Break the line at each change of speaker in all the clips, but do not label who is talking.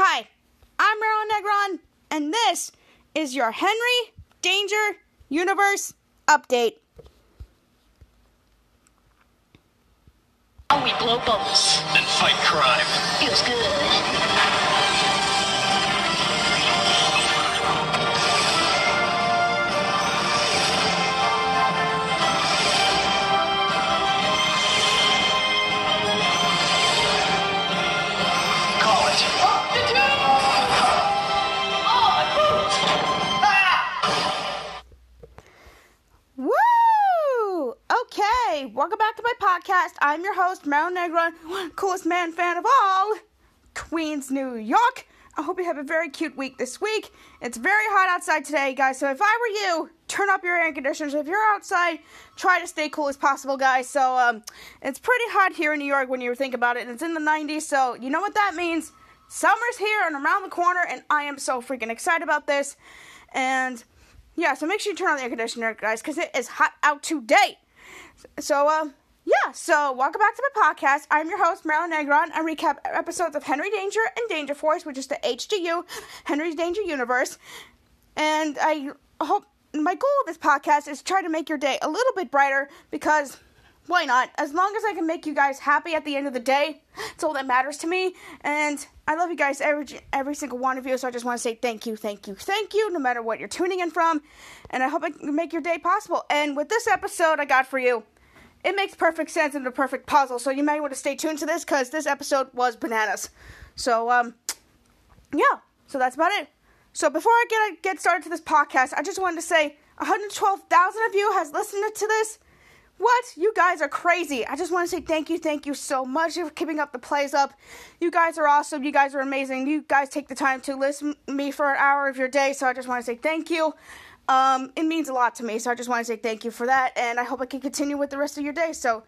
Hi, I'm Marilyn Negron, and this is your Henry Danger Universe update.
Oh, we blow bubbles.
and fight crime.
Feels good.
To my podcast. I'm your host, Marilyn Negron, coolest man fan of all, Queens, New York. I hope you have a very cute week this week. It's very hot outside today, guys. So if I were you, turn up your air conditioners. If you're outside, try to stay cool as possible, guys. So um, it's pretty hot here in New York when you think about it, and it's in the 90s. So you know what that means? Summer's here and around the corner, and I am so freaking excited about this. And yeah, so make sure you turn on the air conditioner, guys, because it is hot out today. So, um, yeah, so welcome back to my podcast. I'm your host, Marilyn Negron. I recap episodes of Henry Danger and Danger Force, which is the HDU, Henry's Danger Universe. And I hope my goal of this podcast is to try to make your day a little bit brighter because why not? As long as I can make you guys happy at the end of the day, it's all that matters to me. And I love you guys, every every single one of you. So I just want to say thank you, thank you, thank you, no matter what you're tuning in from. And I hope I can make your day possible. And with this episode I got for you, it makes perfect sense and a perfect puzzle. So you may want to stay tuned to this because this episode was bananas. So um, yeah. So that's about it. So before I get get started to this podcast, I just wanted to say 112,000 of you has listened to this. What? You guys are crazy. I just want to say thank you, thank you so much for keeping up the plays up. You guys are awesome. You guys are amazing. You guys take the time to listen me for an hour of your day, so I just want to say thank you. Um, it means a lot to me, so I just want to say thank you for that, and I hope I can continue with the rest of your day. So,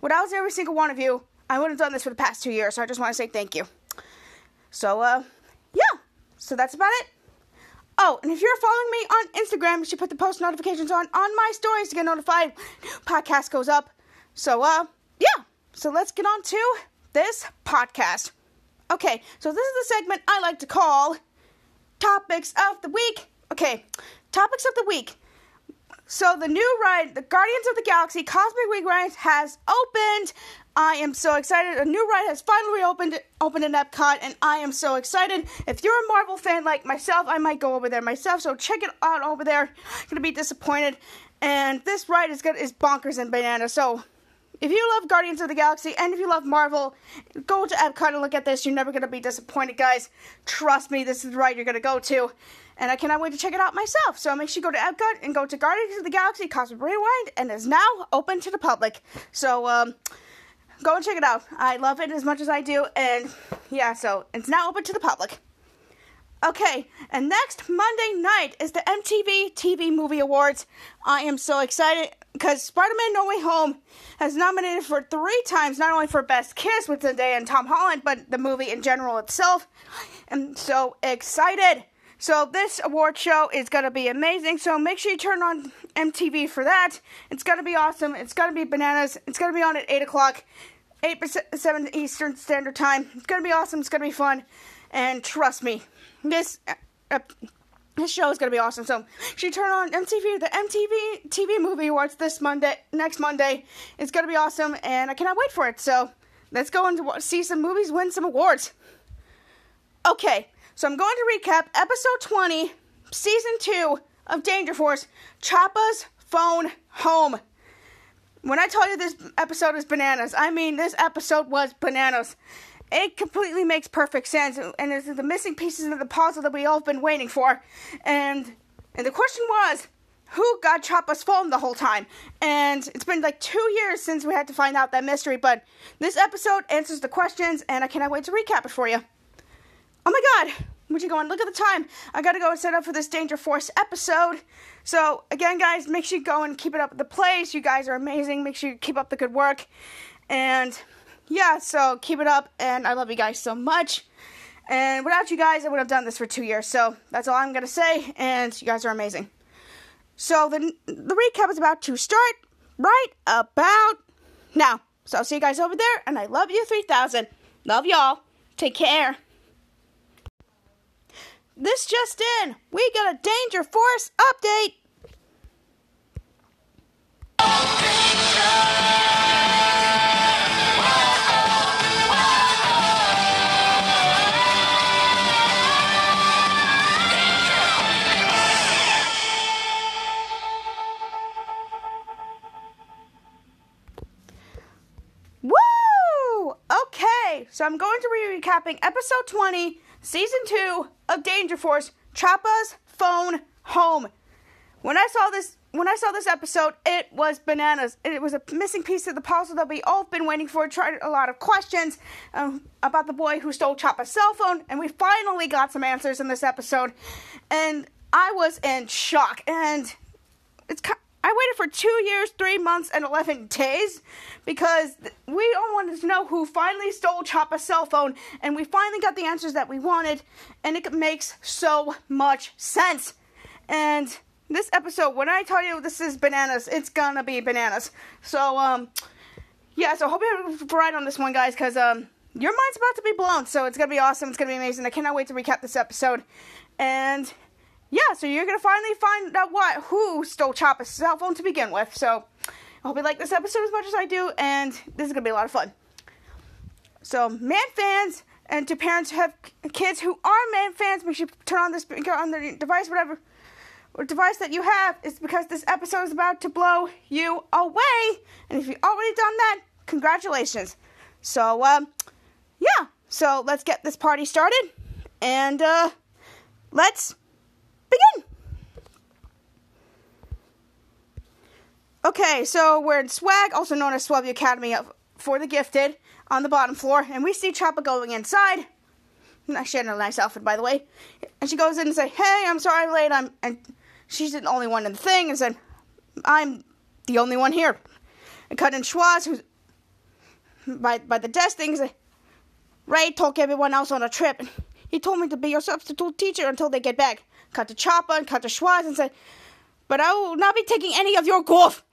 without every single one of you, I wouldn't have done this for the past two years, so I just want to say thank you. So, uh, yeah. So that's about it. Oh, and if you're following me on Instagram, you should put the post notifications on on my stories to get notified. Podcast goes up. So, uh, yeah. So let's get on to this podcast. Okay, so this is the segment I like to call Topics of the Week. Okay, Topics of the Week. So the new ride, the Guardians of the Galaxy Cosmic Week ride has opened. I am so excited. A new ride has finally opened opened in Epcot, and I am so excited. If you're a Marvel fan like myself, I might go over there myself. So check it out over there. Gonna be disappointed. And this ride is good is bonkers and bananas. So if you love Guardians of the Galaxy and if you love Marvel, go to Epcot and look at this. You're never gonna be disappointed, guys. Trust me, this is the ride you're gonna go to. And I cannot wait to check it out myself. So make sure you go to Epcot and go to Guardians of the Galaxy Cosmic Rewind, and is now open to the public. So um, go and check it out. I love it as much as I do, and yeah, so it's now open to the public. Okay, and next Monday night is the MTV TV Movie Awards. I am so excited because Spider-Man No Way Home has nominated for three times, not only for Best Kiss with Zendaya and Tom Holland, but the movie in general itself. I'm so excited. So this award show is gonna be amazing. So make sure you turn on MTV for that. It's gonna be awesome. It's gonna be bananas. It's gonna be on at eight o'clock, eight seven Eastern Standard Time. It's gonna be awesome. It's gonna be fun, and trust me, this. Uh, this show is gonna be awesome. So, you turn on MTV, the MTV TV Movie Awards this Monday, next Monday. It's gonna be awesome, and I cannot wait for it. So, let's go and see some movies, win some awards. Okay, so I'm going to recap episode 20, season 2 of Danger Force Chapa's Phone Home. When I tell you this episode is bananas, I mean this episode was bananas. It completely makes perfect sense, and it's the missing pieces of the puzzle that we all have been waiting for. And and the question was, who got Chapa's phone the whole time? And it's been like two years since we had to find out that mystery, but this episode answers the questions, and I cannot wait to recap it for you. Oh my god! Would you go and look at the time? I gotta go and set up for this Danger Force episode. So, again, guys, make sure you go and keep it up with the plays. You guys are amazing. Make sure you keep up the good work. And, yeah, so keep it up. And I love you guys so much. And without you guys, I would have done this for two years. So, that's all I'm gonna say. And you guys are amazing. So, the, the recap is about to start right about now. So, I'll see you guys over there. And I love you 3000. Love y'all. Take care. This just in. We got a Danger Force update. Woo! Okay, so I'm going to be recapping episode 20, season 2 of Danger Force, Chapa's Phone Home. When I saw this when I saw this episode, it was bananas. It was a missing piece of the puzzle that we all have been waiting for. Tried a lot of questions um, about the boy who stole Chapa's cell phone, and we finally got some answers in this episode. And I was in shock. And it's ki- I waited for two years, three months, and eleven days because we all wanted to know who finally stole Chapa's cell phone, and we finally got the answers that we wanted, and it makes so much sense. And this episode, when I tell you this is bananas, it's gonna be bananas. So um, yeah. So hope you have a ride on this one, guys, because um, your mind's about to be blown. So it's gonna be awesome. It's gonna be amazing. I cannot wait to recap this episode, and yeah, so you're gonna finally find out what who stole Chapa's cell phone to begin with. So I hope you like this episode as much as I do, and this is gonna be a lot of fun. So man fans and to parents who have kids who are man fans, make sure you turn on speaker on the device, whatever or device that you have, is because this episode is about to blow you away. And if you've already done that, congratulations. So um, yeah, so let's get this party started, and uh, let's begin. Okay, so we're in Swag, also known as Swellview Academy of, for the Gifted, on the bottom floor, and we see Chapa going inside. She had a nice outfit, by the way. And she goes in and say, "Hey, I'm sorry I'm late. I'm." And she's the only one in the thing, and said, "I'm the only one here." And cut in Schwartz, who's by by the desk thing, "Ray took everyone else on a trip, and he told me to be your substitute teacher until they get back." Cut to Chapa and cut to Schwartz and said, "But I will not be taking any of your golf."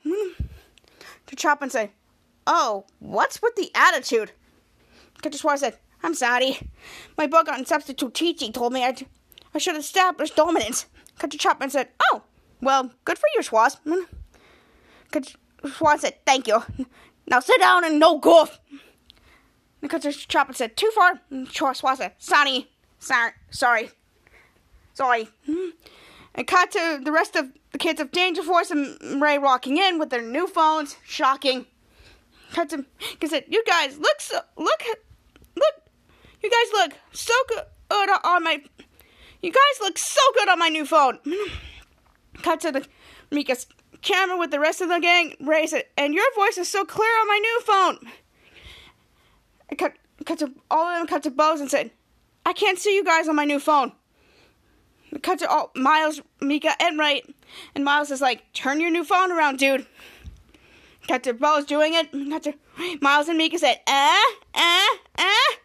to Chapa and say, "Oh, what's with the attitude?" Schwartz said. I'm sorry. My book on substitute teaching told me I should establish dominance. Chapa and said, Oh, well, good for you, Schwartz. Cut Schwartz said, Thank you. Now sit down and no golf. Cut to Chapa said, Too far. Schwartz said, Sorry. Sorry. Sorry. Sorry. And cut to the rest of the kids of Danger Force and Ray walking in with their new phones. Shocking. Cut to, it you guys, look, so, look, look, you guys look so good on my. You guys look so good on my new phone. Cut to the Mika's camera with the rest of the gang. Raise it, and your voice is so clear on my new phone. Cut, cut to all of them. Cut to Bose and said, "I can't see you guys on my new phone." Cut to all Miles, Mika, and Ray, and Miles is like, "Turn your new phone around, dude." To Bose doing it. To Miles and Mika said, "Eh, eh, eh."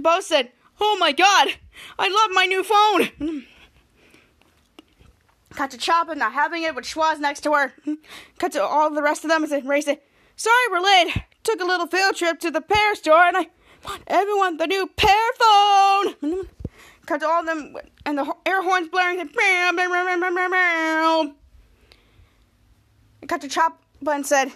Bose said, Oh my god, I love my new phone. Cut to Chapa not having it with Schwoz next to her. Cut to all the rest of them and Ray said, Sorry we're late. Took a little field trip to the pear store and I want everyone the new pear phone. Cut to all of them and the air horns blaring. and bam, bam, bam, bam, bam, meow, meow. Cut to said,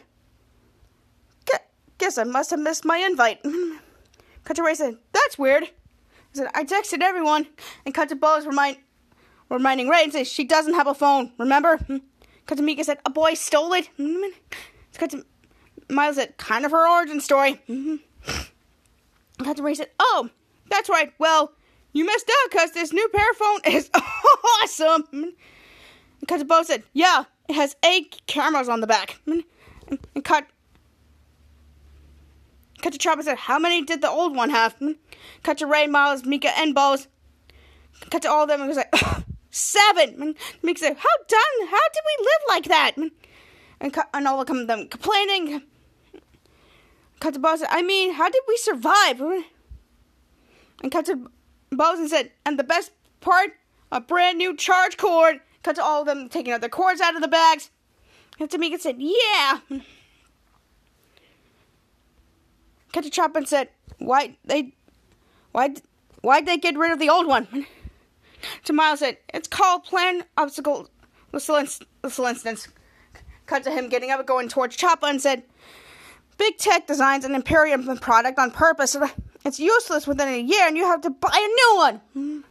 Guess I must have missed my invite. Cut Ray said, That's weird. I said, I texted everyone. And cut to Bose remind, reminding Ray and says, She doesn't have a phone, remember? Cut Mika said, A boy stole it. Cut Miles said, Kind of her origin story. Cut to Ray said, Oh, that's right. Well, you missed out because this new pear phone is awesome. Cut to Bose said, Yeah, it has eight cameras on the back. And cut Cut Chapa said, How many did the old one have? Cut to Ray, Miles, Mika, and Bose. Cut to all of them and was like, Seven! Mika said, How done? How did we live like that? And, and all of them complaining. Cut to said, I mean, how did we survive? And cut to Bose and said, And the best part? A brand new charge cord. Cut to all of them taking out their cords out of the bags. And Tamika said, Yeah. Cut to Chapa and said, "Why they, why, why'd they get rid of the old one?" Miles said, It's called Plan Obstacle Little Instance. Cut to him getting up and going towards Chapa and said, Big Tech designs an Imperium product on purpose. It's useless within a year and you have to buy a new one.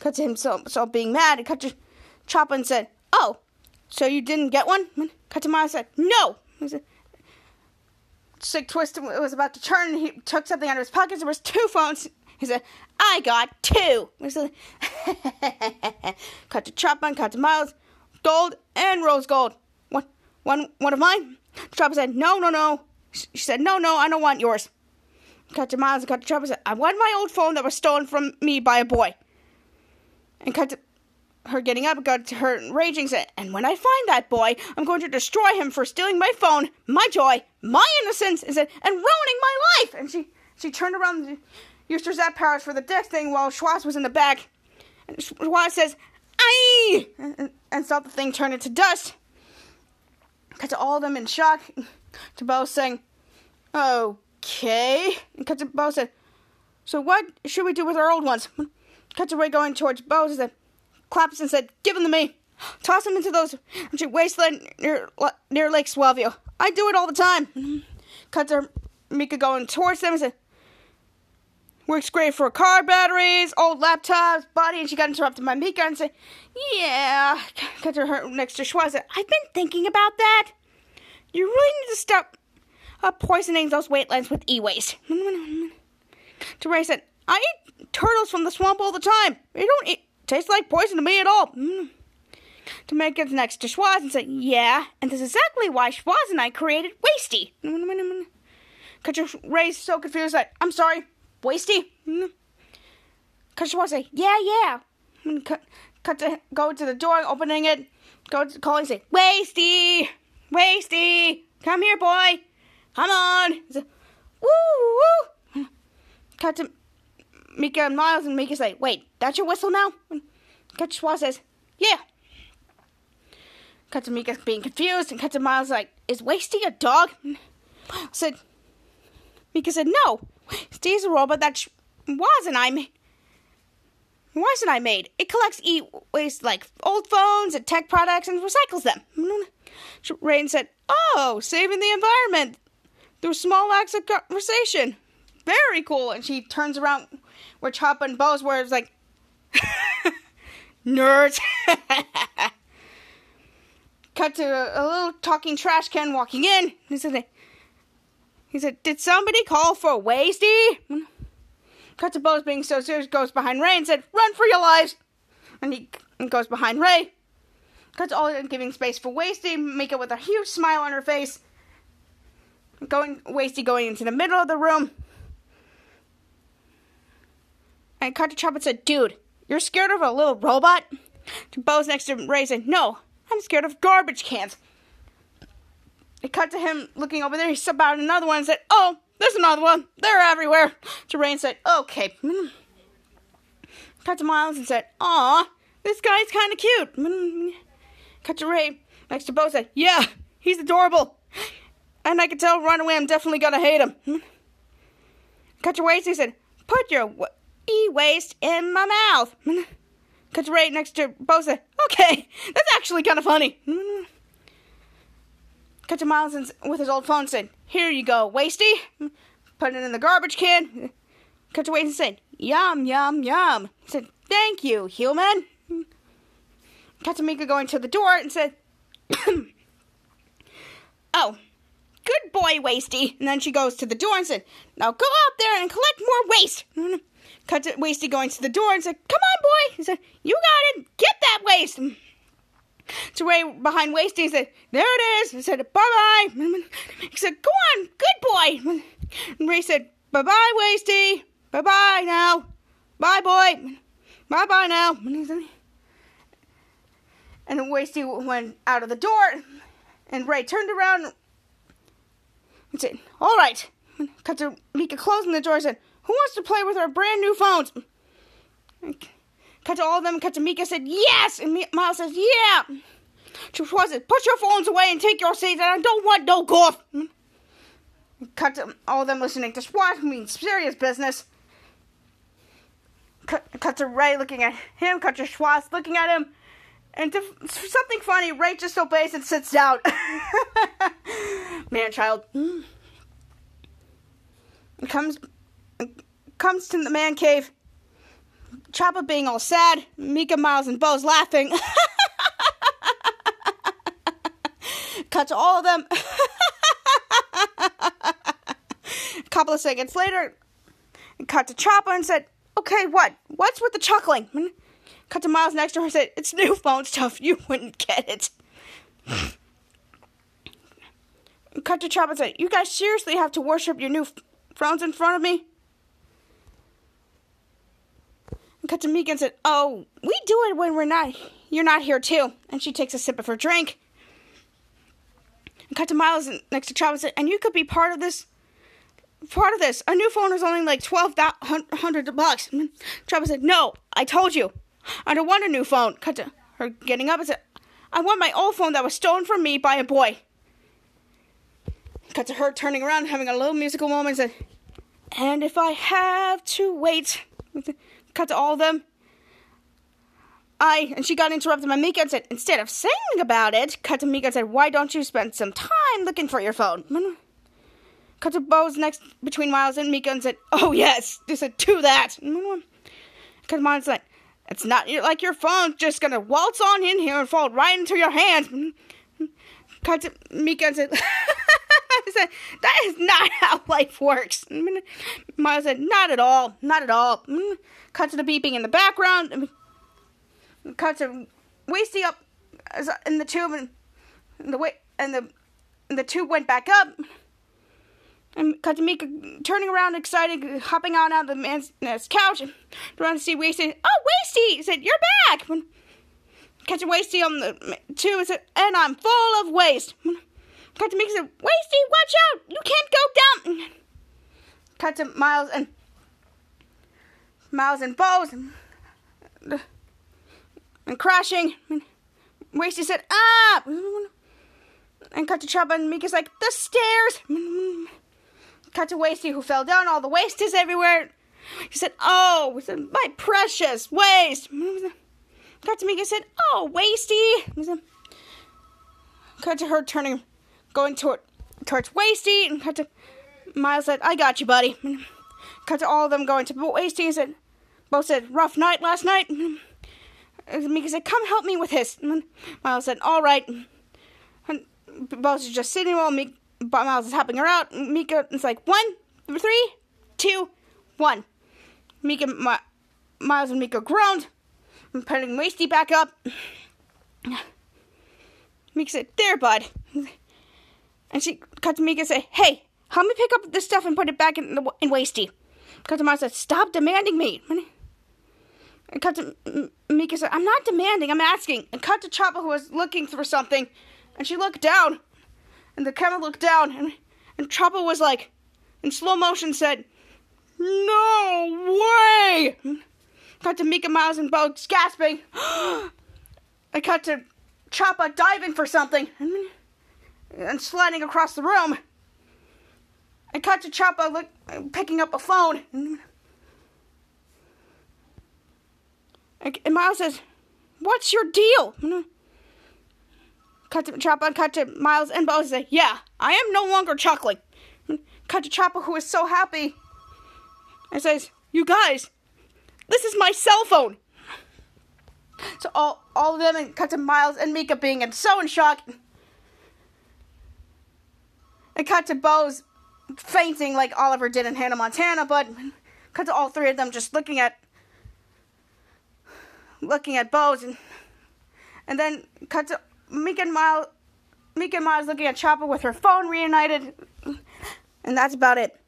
Cut to him so, so being mad and cut to Chapa and said, Oh, so you didn't get one? Cut to Miles and said, No. He said, Sick Twist was about to turn he took something out of his pocket. There was two phones. He said, I got two. He said, cut to Chapa, cut to Miles, gold and rose gold. What? One, one of mine? Chapa said, No, no, no. She said, No, no, I don't want yours. Cut to Miles and cut to Chapa said, I want my old phone that was stolen from me by a boy. And cut to her getting up, got to her raging, said, And when I find that boy, I'm going to destroy him for stealing my phone, my joy, my innocence, and said, and ruining my life. And she she turned around and used her zap powers for the death thing while Schwartz was in the back. And Schwartz says, Aye! And, and saw the thing turn into dust. Cut to all of them in shock. To Bo saying, Okay. And cut to Bo said, So what should we do with our old ones? Cut to Ray going towards Bo said, Claps and said, Give them to me. Toss them into those wasteland near, near Lake Swellview. I do it all the time. Cut to Mika going towards them and said, Works great for car batteries, old laptops, body, and she got interrupted by Mika and said, Yeah. Cut to her next to Schwoz said, I've been thinking about that. You really need to stop uh, poisoning those wetlands with e-waste. to Ray said, I eat turtles from the swamp all the time. They don't eat, taste like poison to me at all. Mm. To make it next to Schwoz and said, Yeah, and this is exactly why Schwoz and I created Wasty. Cut Ray's so confused that, I'm sorry, Wasty? Cut Schwoz say, Yeah, yeah. Cut, cut to go to the door, opening it, go to calling, say, Wasty! Wasty, come here, boy. Come on. Woo, woo. Cut to Mika and Miles, and Mika say, Wait, that's your whistle now? To Schwoz says, Yeah. Mika being confused, and cut to Miles like, Is Wasty a dog? Said, Mika said, No. Steve's a robot that wasn't I made. Wasn't I made? It collects e-waste like old phones and tech products and recycles them. Rain said, Oh, saving the environment through small acts of conversation. Very cool. And she turns around where Chapa and Bose where it's like, Nerds. Cut to a, a, little talking trash can walking in. He said, he said, Did somebody call for Wasty? Cut to Bose being so serious, goes behind Ray and said, Run for your lives! And he goes behind Ray. Cuts all in giving space for Wasty, make it with a huge smile on her face. Going Wasty going into the middle of the room. And cut to Chapa said, Dude, you're scared of a little robot? To Bose next to Ray said, No, I'm scared of garbage cans. It cut to him looking over there. He stepped out another one and said, Oh, there's another one. They're everywhere. To Ray and said, Okay. Cut to Miles and said, Aw, this guy's kind of cute. Cut to Ray next to Bo said, Yeah, he's adorable. And I can tell right away I'm definitely gonna hate him. Cut to Ray, he said, Put your e waste in my mouth. Cut right next to Bo said, Okay, that's actually kind of funny. Cut to Miles with his old phone said, Here you go, Wasty. Put it in the garbage can. Cut to Wasty and said, Yum, yum, yum. He said, Thank you, human. Cut to Mika going to the door and said, Oh, good boy, Wasty. And then she goes to the door and said, Now go out there and collect more waste. Cut to Wasty going to the door and said, Come on, boy. He said, You got it. Get that waste. To Ray behind Wasty, he said, There it is. He said, Bye bye. He said, Go on, good boy. And Ray said, Bye bye, Wasty. Bye bye now. Bye, boy. Bye bye now. And Wasty went out of the door, and Ray turned around and said, All right. Cut to Mika closing the door and said, Who wants to play with our brand new phones? Cut to all of them. Cut to Mika said, Yes. And Miles says, Yeah. Schwartz says, Put your phones away and take your seats. And I don't want no golf. Cut to all of them listening to Schwartz means serious business. cut, cut to Ray looking at him, cut to Schwartz looking at him. And to, something funny, Ray just obeys and sits down. Man child. Comes comes to the man cave. Chapa being all sad, Mika, Miles, and Bose laughing. Cut to all of them. A couple of seconds later, cut to Chapa and said, Okay, what? What's with the chuckling? Cut to Miles next to her and said, It's new phone stuff. You wouldn't get it. Cut to Chapa and said, You guys seriously have to worship your new phones in front of me? Cut to Mika and said, "Oh, we do it when we're not. You're not here too." And she takes a sip of her drink. And cut to Miles next to Chapa and said, "And you could be part of this. Part of this. A new phone is only like twelve hundred bucks." Chapa said, "No, I told you. I don't want a new phone." Cut to her getting up and said, "I want my old phone that was stolen from me by a boy." Cut to her turning around, having a little musical moment, and said, "And if I have to wait." Cut to all of them. I and she got interrupted by Mika and said, instead of saying about it, cut to Mika and said, why don't you spend some time looking for your phone? Cut to Bose next between Miles and Mika and said, oh yes, they said, do that. Cut to Miles said, it's not like your phone's just gonna waltz on in here and fall right into your hand. Cut to Mika said, said, that is not how life works. Miles said, not at all, not at all. Cut to the beeping in the background. Cut to Wasty up in the tube, and the way and the and the tube went back up. And cut to Mika turning around, excited, hopping out on the man's couch, and around to see Wasty. Oh, Wasty! He said, "You're back." Catch a Wasty on the tube and said, "And I'm full of waste." To Mika said, "Wasty, watch out! You can't go down." Cut to Miles and Miles and Bose and, and crashing. Wasty said, ah! And cut to Chapa and Mika's like, the stairs! Cut to Wasty who fell down, all the waste is everywhere. He said, oh, my precious waste. Cut to Mika said, oh, Wasty. Cut to her turning, going toward, towards Wasty, and cut to Miles said, I got you, buddy. Cut to all of them going to Wasty and said, both said, rough night last night. Mika said, come help me with this. And Miles said, all right. And Bose just sitting while Mika, Miles is helping her out. Mika is like, one, three, two, one. Mika, Ma, Miles and Mika groaned, putting Wasty back up. Mika said, there, bud. And she cut to Mika and said, hey, help me pick up this stuff and put it back in, the, in Wasty. Cut to Miles said, stop demanding me. And cut to Mika said, I'm not demanding, I'm asking. And cut to Chapa who was looking for something. And she looked down. And the camera looked down. And, and Chapa was like, in slow motion said, No way! Cut to Mika, Miles, and Bo gasping. I cut to Chapa diving for something. And, sliding across the room. I cut to Chapa look, picking up a phone. And Miles says, What's your deal? Cut to Chapa, cut to Miles, and Bo say, Yeah, I am no longer chuckling. Cut to Chapa, who is so happy, and says, You guys, this is my cell phone. So all, all of them, and cut to Miles and Mika being and so in shock. And cut to Bose fainting like Oliver did in Hannah Montana, but cut to all three of them just looking at looking at Bose and and then cut to Mika and Miles Mika and Miles looking at Chapa with her phone reunited and that's about it.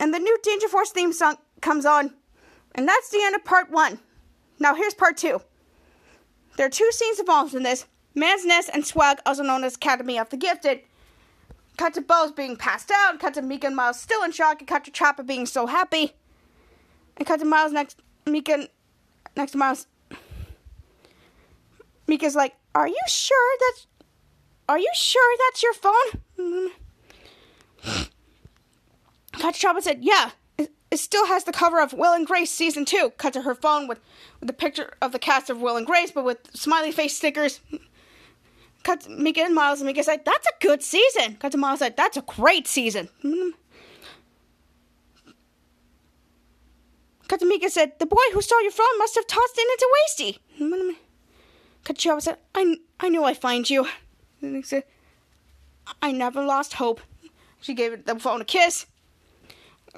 And the new Danger Force theme song comes on. And that's the end of part one. Now here's part two. There are two scenes involved in this. Man's Nest and Swag, also known as Academy of the Gifted. Cut to Bose being passed out. Cut to Mika and Miles still in shock. And cut to Chapa being so happy. And cut to Miles next. Mika next to Miles. Mika's like, "Are you sure that's? Are you sure that's your phone?" Cut to Chapa said, "Yeah. It still has the cover of Will and Grace season two. Cut to her phone with, with the picture of the cast of Will and Grace, but with smiley face stickers. Cut to Mika and Miles, and Mika said, "That's a good season." Cut to Miles said, "That's a great season." Mm-hmm. Cut to Mika said, "The boy who stole your phone must have tossed it into Wasty." Mm-hmm. Cut to Chapa said, "I I knew I'd find you." "I never lost hope." She gave the phone a kiss.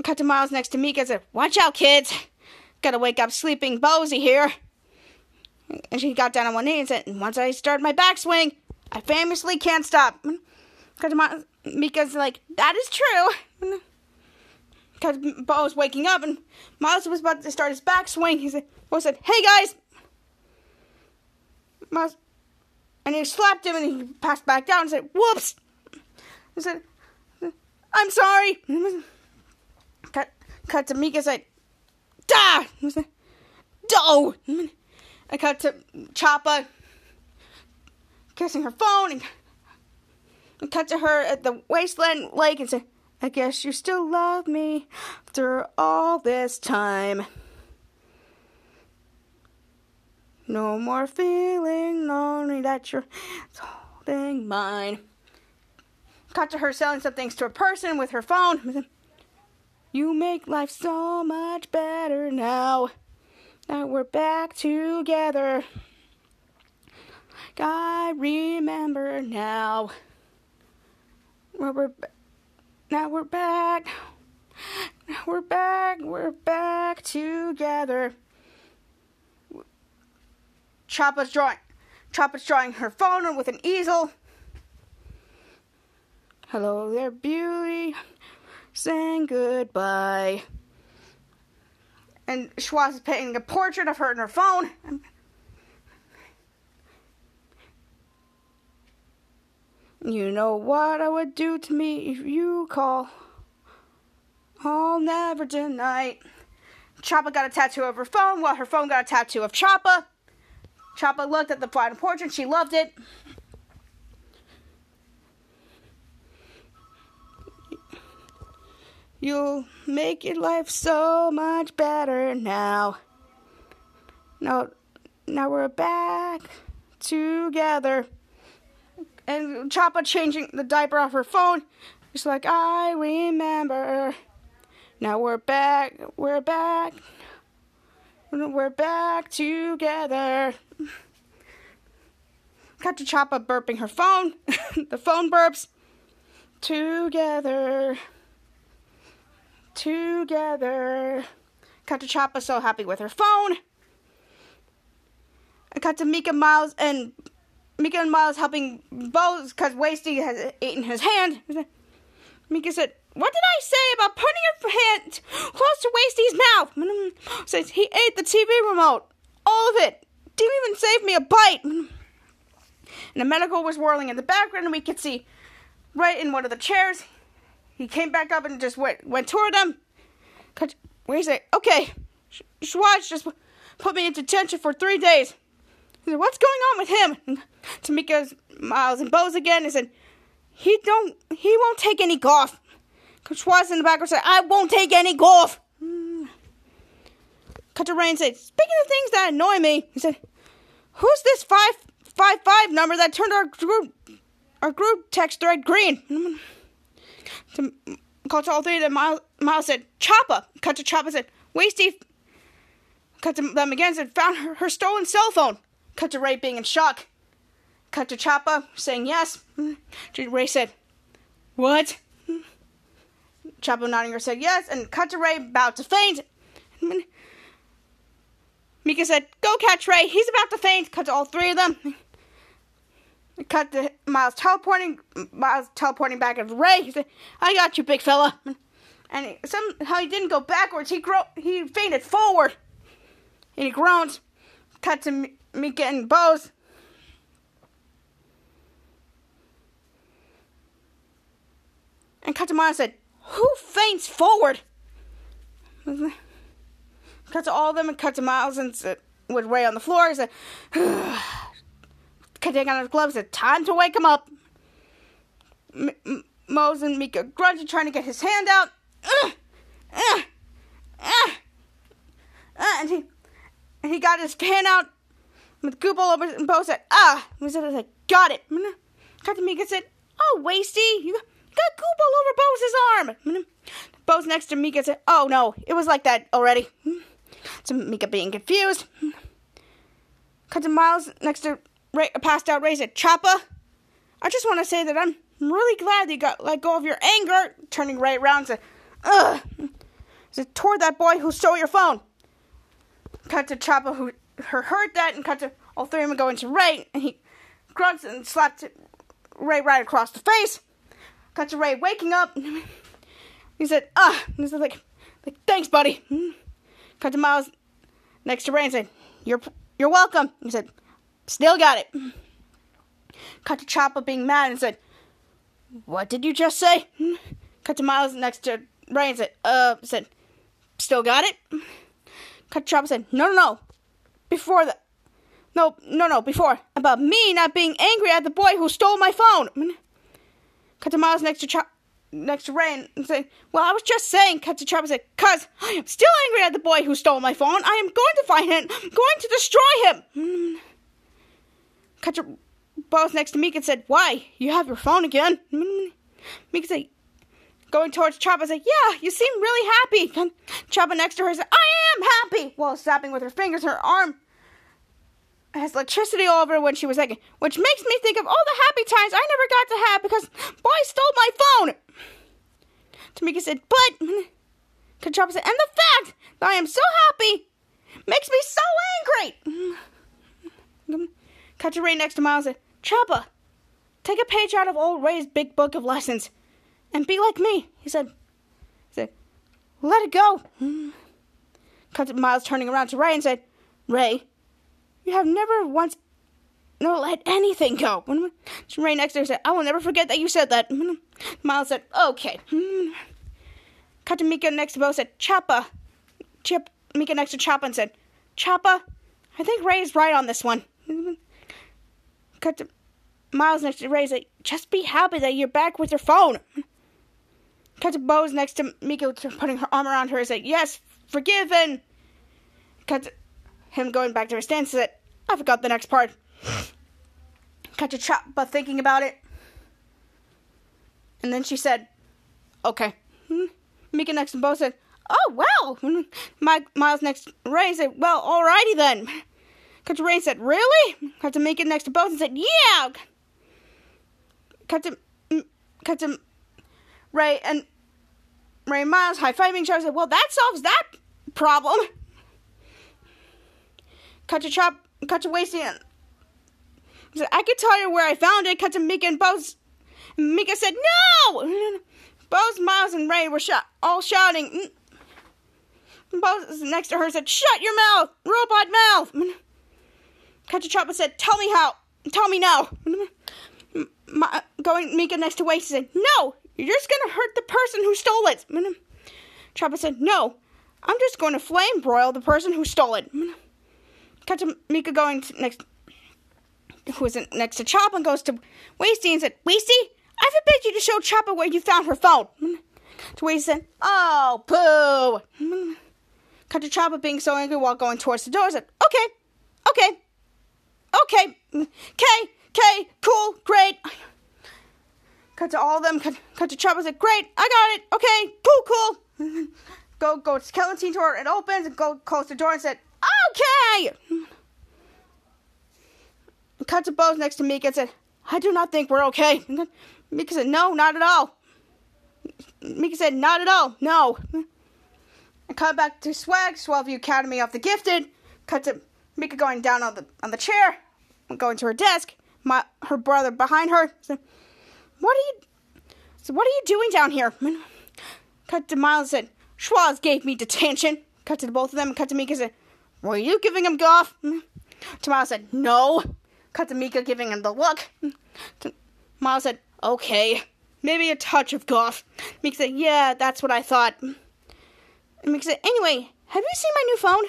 Cut to Miles next to Mika and said, Watch out, kids. Gotta wake up sleeping Bozy here. And she got down on one knee and said, Once I start my backswing, I famously can't stop. Cut to Miles, Mika's like, That is true. Because Bo was waking up and Miles was about to start his backswing. He said, Bo said, Hey guys. Miles, and he slapped him and he passed back down and said, Whoops. He said, I'm sorry. Cut, to Mika said, Da! Do! I cut to Chapa kissing her phone and, and cut to her at the wasteland lake and said, I guess you still love me after all this time. No more feeling lonely that you're holding mine cut to her selling some things to a person with her phone. You make life so much better now that we're back together. I remember now. Well, we're now we're back. Now we're back. We're back together. Chapa's drawing. Chapa's drawing her phone with an easel. Hello there, beauty. Saying goodbye. And Schwartz is painting a portrait of her in her phone. You know what I would do to me if you call. I'll never deny. Chapa got a tattoo of her phone while her phone got a tattoo of Chapa. Chapa looked at the final portrait. She loved it. You'll make your life so much better now. Now, now we're back together. And Chapa changing the diaper off her phone. It's like, I remember. Now we're back. We're back. We're back together. Got to Chapa burping her phone. the phone burps. Together together. To Chapa so happy with her phone. I cut to Mika Miles and Mika and Miles helping Bo because Wasty has eaten his hand. Mika said, What did I say about putting your hand close to Wasty's mouth? Says he ate the TV remote. All of it. Didn't even save me a bite. And the medical was whirling in the background, and we could see right in one of the chairs he came back up and just went went toward them. Where is it? Okay, Schwartz just put me in detention for three days. Said, "What's going on with him?" Tamika's Miles and Bose again. He said, "He don't. He won't take any golf." Schwartz in the background said, "I won't take any golf." Cut to Rain said, "Speaking of things that annoy me," he said, "Who's this five five five number that turned our group our group text thread green?" To call to all three of them. Miles, Miles said, Chapa. Cut to Chapa said, Wait, Steve. Cut to them again said, Found her, her stolen cell phone. Cut to Ray being in shock. Cut to Chapa saying yes. Mm-hmm. Ray said, What? Mm-hmm. Chapa nodding her said yes, and cut to Ray about to faint. Mm-hmm. Mika said, Go catch Ray, he's about to faint. Cut to all three of them cut to Miles teleporting. Miles teleporting back at Ray. He said, "I got you, big fella." And he, somehow he didn't go backwards. He gro- he fainted forward. And he groans. Cut to me, me getting Bose. And cut to Miles said, "Who faints forward?" Cut to all of them and cut to Miles and said, with Ray on the floor. He said take on his gloves. It's "Time to wake him up." M- M- Mose and Mika grunted, trying to get his hand out. Uh, uh, ah, and he and he got his hand out with goop all over and Bo said, ah, he said, got it. To Mika said, oh, Wasty, you got, you got goop all over Bo's arm. Bose next to Mika said, oh no, it was like that already. So Mika being confused. Cut to Miles next to Ray, passed out Ray said, Chapa, I just want to say that I'm really glad you got let go of your anger. Turning right around and said, ugh. Said, toward that boy who stole your phone. Cut to Chapa who heard that and cut to all three of them going to Ray and he grunts and slaps Ray right across the face. Cut to Ray waking up. He said, ah, he said like, like thanks, buddy. Cut to Miles next to Ray and said, you're you're welcome. He said, still got it. Cut to Chapa being mad and said, what did you just say? Cut to Miles next to Ray and said, uh, said, still got it. Cut to Chapa said, no, no, no. Before that. No, no, no, before. About me not being angry at the boy who stole my phone. Cut to Miles next to Chop, next to Ray and say, Well, I was just saying, cut to Chapa say, Cuz I am still angry at the boy who stole my phone. I am going to find him, I'm going to destroy him. To Bose next to Meek and said, Why? You have your phone again? Meek said, Going towards Chapa said, Yeah, you seem really happy. Chapa next to her said, I am happy. While snapping with her fingers, her arm has electricity all over when she was second, which makes me think of all the happy times I never got to have because boy stole my phone. Tamika said, but Kachapa said, and the fact that I am so happy makes me so angry. Cut Ray next to Miles said, Chapa, take a page out of old Ray's big book of lessons and be like me. He said, he said, let it go. Hmm. Cut to Miles turning around to Ray and said, Ray, you have never once no let anything go. Hmm. Ray next to her said, I will never forget that you said that. Hmm. Miles said, okay. Cut to Mika next to Bo said, Chapa. Chip Mika next to Chapa and said, Chapa, I think Ray is right on this one. Cut to Miles next to Ray said, just be happy that you're back with your phone. Cut to Bose next to Mika putting her arm around her and said, yes, forgiven. Cut to him going back to her stance said, I forgot the next part. Cut to but thinking about it. And then she said, okay. Mika next to Bo said, oh, well. Miles next to Ray said, well, alrighty then. Ray said, really? Cut to Mika next to Bo and said, yeah. Cut to, cut to Ray and Ray Miles high-fiving each other said, well, that solves that problem. Cut to chop, wasting it. Said, I could tell you where I found it. Cut to Mika and Bose. Mika said, no! Bose, Miles, and Ray were sh- all shouting. Bose next to her said, shut your mouth, robot mouth. Cut to Chapa said, tell me how. Tell me now. My, going Mika next to Waste said, no, you're just gonna hurt the person who stole it. Chapa said, no, I'm just going to flame broil the person who stole it. To Mika going to next, who was next to Chapa and goes to Wasty and said, Wasty, I forbid you to show Chapa where you found her phone. To Wasty said, Oh, poo. Cut to Chapa being so angry while going towards the door said, Okay, okay, okay, okay, okay, cool, great. Cut to all of them. Cut, cut to Chapa said, Great, I got it. Okay, cool, cool. go go to skeleton door. It opens and go close the door and said, Okay. Cut to Bose next to Mika and said, I do not think we're okay. Mika said, No, not at all. Mika said, Not at all. No. I cut back to Swag, Swellview Academy of the Gifted. Cut to Mika going down on the on the chair, going to her desk. My her brother behind her. What are you? So what are you doing down here? Cut to Miles said, Schwoz gave me detention. Cut to both of them. Cut to Mika said, Were you giving him golf? To Miles said, No. Cut to Mika giving him the look. To Miles said, Okay, maybe a touch of golf. Mika said, Yeah, that's what I thought. Mika said, Anyway, have you seen my new phone?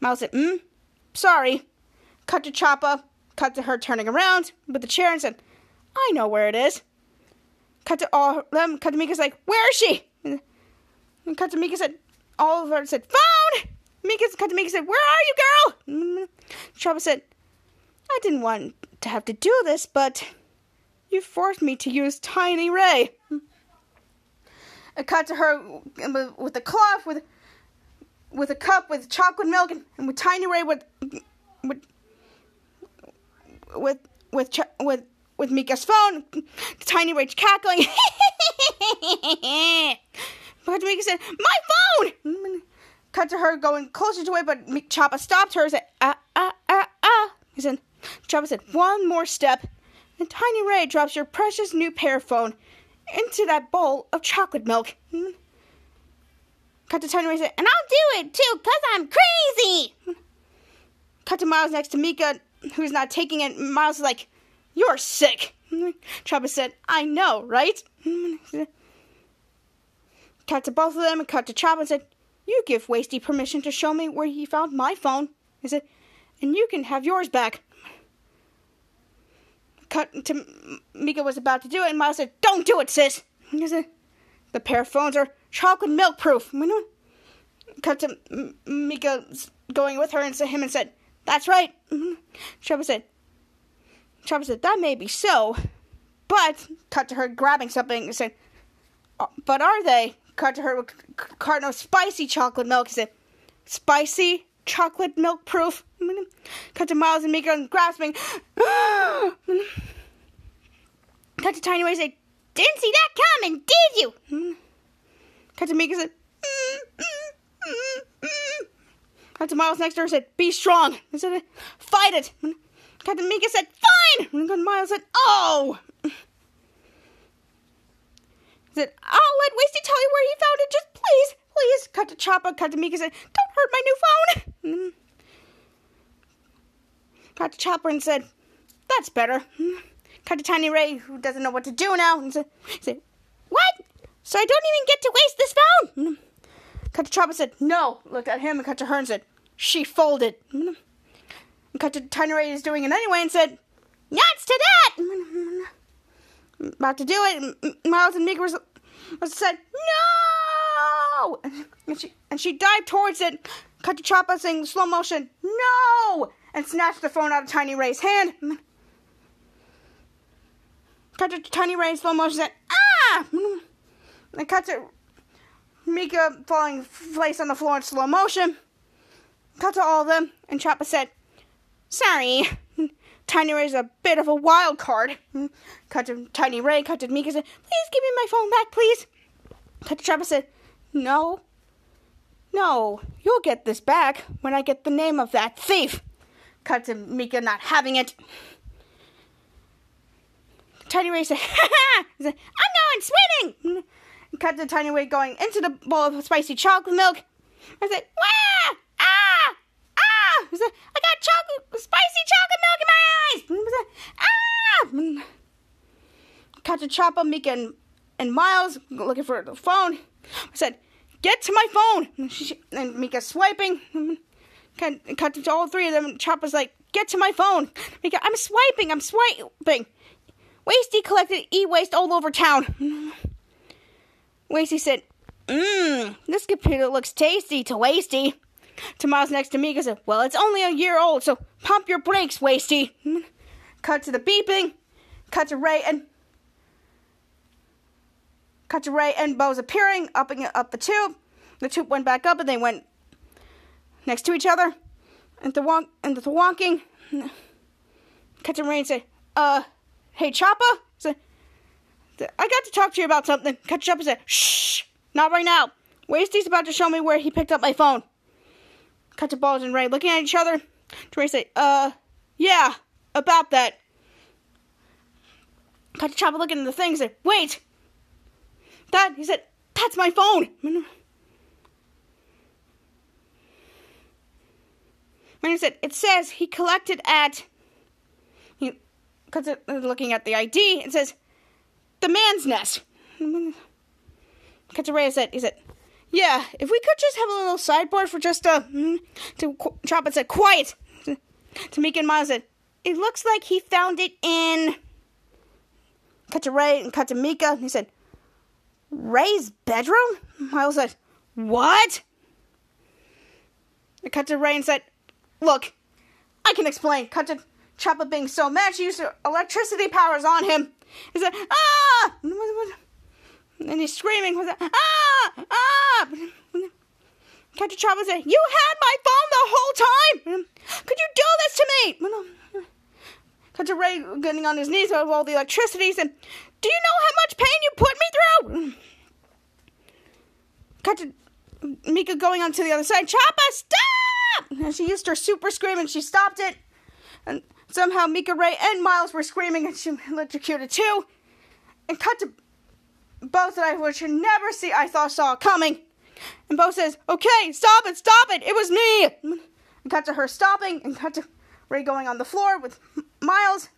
Miles said, Hmm, sorry. Cut to Chapa. Cut to her turning around with the chair and said, I know where it is. Cut to all them. Cut to Mika's like, Where is she? And Cut to Mika said, Oliver said, Phone! Mika cut to Mika said, Where are you, girl? Chapa said, I didn't want to have to do this, but you forced me to use Tiny Ray. It cut to her with- a cloth, with with a cup with chocolate milk, and, and with Tiny Ray with with with with with, with Mika's phone. Tiny Ray cackling. but Mika said, "My phone." Cut to her going closer to it, but Chapa stopped her and said, "Ah ah ah ah." He said, Chapa said, "One more step." And Tiny Ray drops your precious new pear phone into that bowl of chocolate milk. Cut to Tiny Ray said, and I'll do it too, cause I'm crazy. Cut to Miles next to Mika, who's not taking it. Miles is like, You're sick. Chapa said, I know, right? Cut to both of them and cut to Chapa and said, You give Wasty permission to show me where he found my phone. He said, And you can have yours back. Cut to Mika was about to do it, and Miles said, Don't do it, sis. Said, The pair of phones are chocolate milk proof. You know? Cut to Mika going with her and to him and said, That's right. Chapa said, Chapa said, That may be so, but cut to her grabbing something and said, "Uh, But are they? Cut to her with a carton of spicy chocolate milk. He said, Spicy chocolate milk proof. Mhm. Cut to Miles and Mika grasping. Cut to Tiny Ray say, Didn't see that coming, did you? Mhm. Cut Mika said, to Miles next to her said, Be strong. He said, Fight it. To Mika said, Fine. And Miles said, Oh. He said, I'll let Wasty tell you where he found it. Just please, please. Cut to. Cut Mika said, Don't hurt my new phone. Cut to Chapa and said, That's better. Cut to Tiny Ray, who doesn't know what to do now, and said What? So I don't even get to waste this phone? Cut to Chapa said, No. Looked at him and cut to her and said, She folded. And cut to Tiny Ray is doing it anyway and said, Nuts to that! About to do it, Miles and Mika was, was said, No! And she, and she dived towards it. Cut to Chapa saying slow motion, No! And snatched the phone out of Tiny Ray's hand. Cut to Tiny Ray in slow motion said, Ah! And cut to Mika falling face on the floor in slow motion. Cut to all of them, and Chapa said, Sorry. Tiny Ray's a bit of a wild card. Cut to Tiny Ray, cut to Mika said, Please give me my phone back, please. Cut to Chapa said, No. No, you'll get this back when I get the name of that thief. Cut to Mika not having it. Tiny Ray said, ha ha! I'm going swimming! Cut to Tiny Ray going into the bowl of spicy chocolate milk. I said, Wah! Ah! Ah! He said, I got chocolate, spicy chocolate milk in my eyes! He said, ah! Cut to Chapa, Mika, and, and Miles looking for the phone. I said, Get to my phone! And, she, and Mika swiping. Cut, to all three of them. Chapa's like, Get to my phone! Mika, I'm swiping! I'm swiping! Wasty collected e-waste all over town. Wasty said, Mmm, this computer looks tasty to Wasty. To next to Mika said, Well, it's only a year old, so pump your brakes, Wasty. Cut to the beeping. Cut to Ray and cut to Ray and Bose appearing, upping up the tube. The tube went back up and they went next to each other. And the wonk and the wonking. Cut to Ray and say, Uh, hey Chapa? Say, I got to talk to you about something. To Chapa and said, Shh, not right now. Wasty's about to show me where he picked up my phone. Cut to Balls and Ray looking at each other. Ray say, Uh, yeah, about that. Cut to Chapa looking at the thing and said, Wait! That, he said, That's my phone! He said, It says he collected at. He, because looking at the ID, it says, The man's nest. Ray said, He said, Yeah, if we could just have a little sideboard for just a. Uh, to Chapa said, Quiet! To Mika and Miles said, It looks like he found it in. Ray and cut to Mika. He said, Ray's bedroom? Miles said, What? Cut to Ray and said, Look, I can explain. Cut to Chapa being so mad she used electricity powers on him. He said, Ah! And he's screaming, Ah! Ah! Cut to Chapa said, You had my phone the whole time! Could you do this to me? To Ray getting on his knees with all the electricity. Said, Do you know how much pain you put me through? To Mika going on to the other side. Chapa, stop! And she used her super scream and she stopped it. And somehow Mika Ray and Miles were screaming and she electrocuted too. And cut to Bo that I would never see I thought saw coming. And Bo says, Okay, stop it, stop it, it was me. And cut to her stopping and cut to Ray going on the floor with Miles.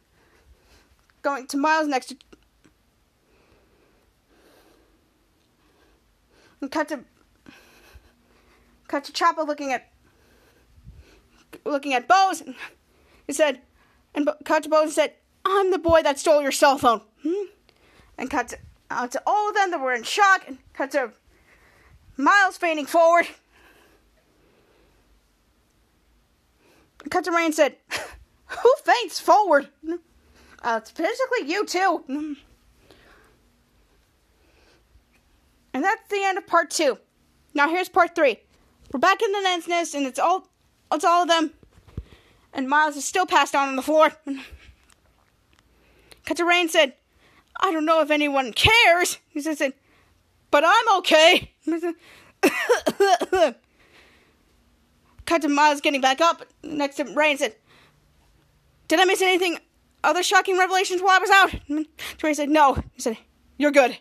Going to Miles next to and cut to cut to Chapa looking at looking at Bose. He said, and Bo- to said, "I'm the boy that stole your cell phone." Hmm? And cut to, uh, to all of them that were in shock. And cut to Miles fainting forward. Cut to Ray and said, "Who faints forward?" Uh, it's basically you too. And that's the end of part two. Now here's part three. We're back in the Nens nest, and it's all it's all of them. And Miles is still passed out on the floor. Rain said, I don't know if anyone cares. He said, but I'm okay. Cut to Miles getting back up next to Ray and said, Did I miss anything? Other shocking revelations while I was out? Ray said, No. He said, You're good.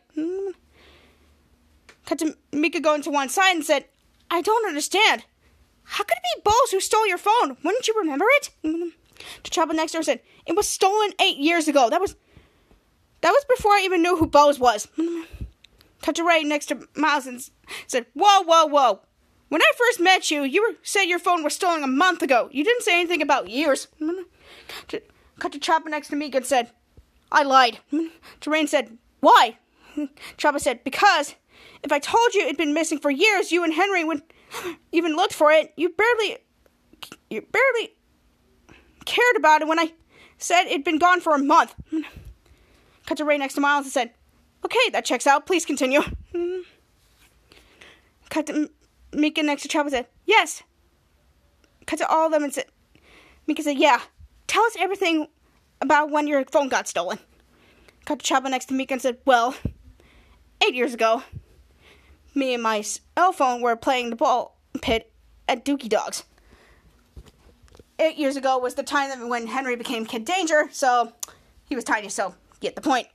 Cut to Mika going to one side and said, I don't understand. How could it be Bose who stole your phone? Wouldn't you remember it? To Chapa next door said, It was stolen eight years ago. That was that was before I even knew who Bose was. Cut to Ray next to Miles and said, Whoa, whoa, whoa. When I first met you, you were, said your phone was stolen a month ago. You didn't say anything about years. Cut to Chapa next to Mika and said, I lied. Terrain said, Why? Chapa said, Because if I told you it'd been missing for years, you and Henry would even looked for it. You barely, you barely cared about it when I said it'd been gone for a month. Cut to Ray next to Miles and said, "Okay, that checks out. Please continue." Cut to Mika next to Chapa and said, "Yes." Cut to all of them and said, Mika said, "Yeah. Tell us everything about when your phone got stolen." Cut to Chapa next to Mika and said, "Well, eight years ago." Me and my cell phone were playing the ball pit at Dookie Dogs. Eight years ago was the time when Henry became Kid Danger, so he was tiny, so get the point.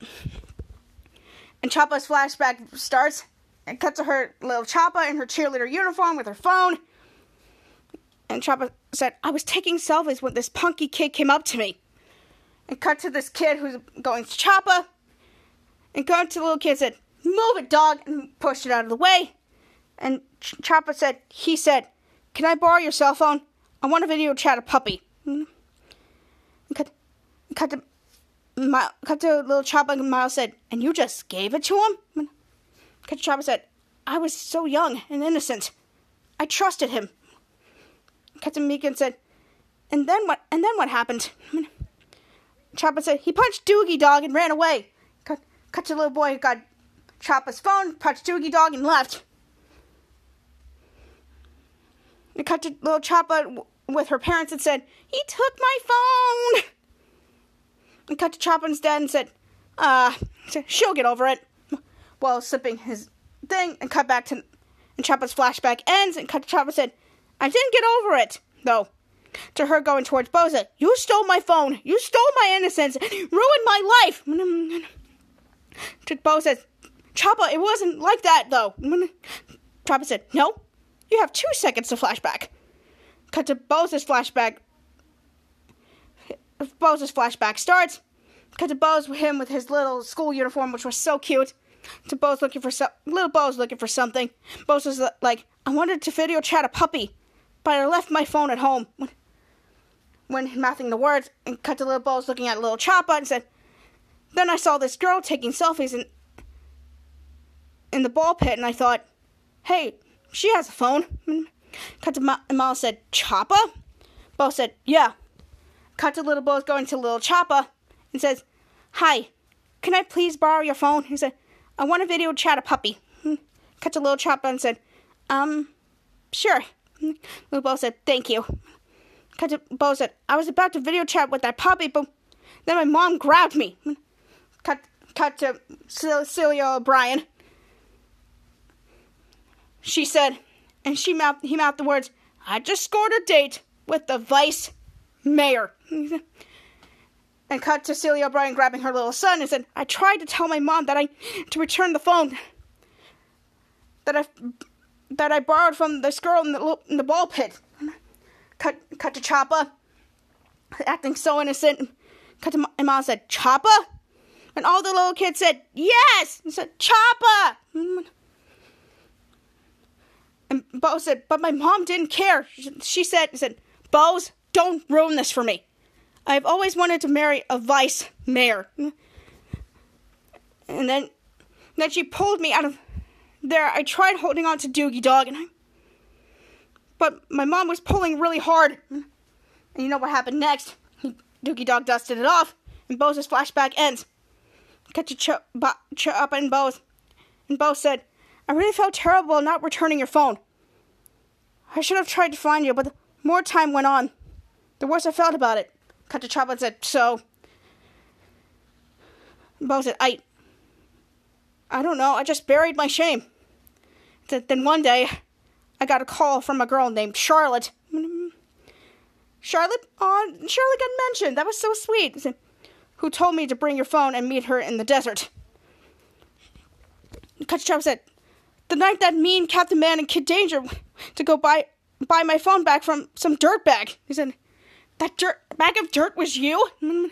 And Chapa's flashback starts and cuts to her little Chapa in her cheerleader uniform with her phone. And Chapa said, I was taking selfies when this punky kid came up to me. And cut to this kid who's going to Chapa. And going to the little kid said, Move it, dog, and pushed it out of the way. And Ch- said, he said, Can I borrow your cell phone? I want to video chat a puppy. And cut, cut to, my, cut to little Chapa, and Miles said, And you just gave it to him? Mm-hmm. Cut to said, I was so young and innocent. I trusted him. Cut to and said, And then what? And then what happened? Mm-hmm. Chapa said, He punched Doogie Dog and ran away. Cut, cut to little boy got Chapa's phone, Doogie Dog, and left. And cut to little Chapa with her parents and said, He took my phone! And cut to Chapa's dad and said, Uh, she'll get over it. While sipping his thing, and cut back to. And Chapa's flashback ends, and cut to Chapa said, I didn't get over it, though. To her going towards Boza, You stole my phone! You stole my innocence! Ruined my life! To Boza, Chapa, it wasn't like that, though. Chapa said, No, you have two seconds to flashback. Cut to Bose's flashback. Bose's flashback starts. Cut to Bose with him with his little school uniform, which was so cute. To Bose looking for some. Little Bose looking for something. Bose was uh, like, I wanted to video chat a puppy, but I left my phone at home. When, when mouthing the words, and cut to little Bose looking at little Chapa and said, Then I saw this girl taking selfies and in the ball pit, and I thought, hey, she has a phone. Cut to Ma- and Miles said, Chapa? Bo said, yeah. Cut to little Bose going to little Chapa and says, Hi, can I please borrow your phone? He said, I want a video chat a puppy. Cut to little Chapa and said, Um, sure. Little Bo said, Thank you. Cut to Bo said, I was about to video chat with that puppy, but then my mom grabbed me. Cut, cut to Cel- Celia O'Brien. She said, and she mouthed, he mouthed the words, I just scored a date with the vice mayor. and cut to Celia O'Brien grabbing her little son and said, I tried to tell my mom that I to return the phone that I that I borrowed from this girl in the in the ball pit. Cut cut to Chapa, acting so innocent. Cut to and mom said, Chapa? And all the little kids said, Yes! And said, Chapa! And Bo said, But my mom didn't care. She said, said Bose, don't ruin this for me. I've always wanted to marry a vice mayor. And then, then she pulled me out of there. I tried holding on to Doogie Dog, and I, but my mom was pulling really hard. And you know what happened next? Doogie Dog dusted it off, and Bose's flashback ends. Cut to Ch- Ch- up and Bose, and Bose said, "I really felt terrible not returning your phone. I should have tried to find you, but the more time went on, the worse I felt about it." Cut to said, "So." Bo said, "I, I don't know. I just buried my shame." Then one day, I got a call from a girl named Charlotte. Charlotte, oh, Charlotte got mentioned. That was so sweet. Who told me to bring your phone and meet her in the desert? Cut to said, "The night that me and Captain Man and Kid Danger to go buy buy my phone back from some dirtbag." He said, "That dirt bag of dirt was you."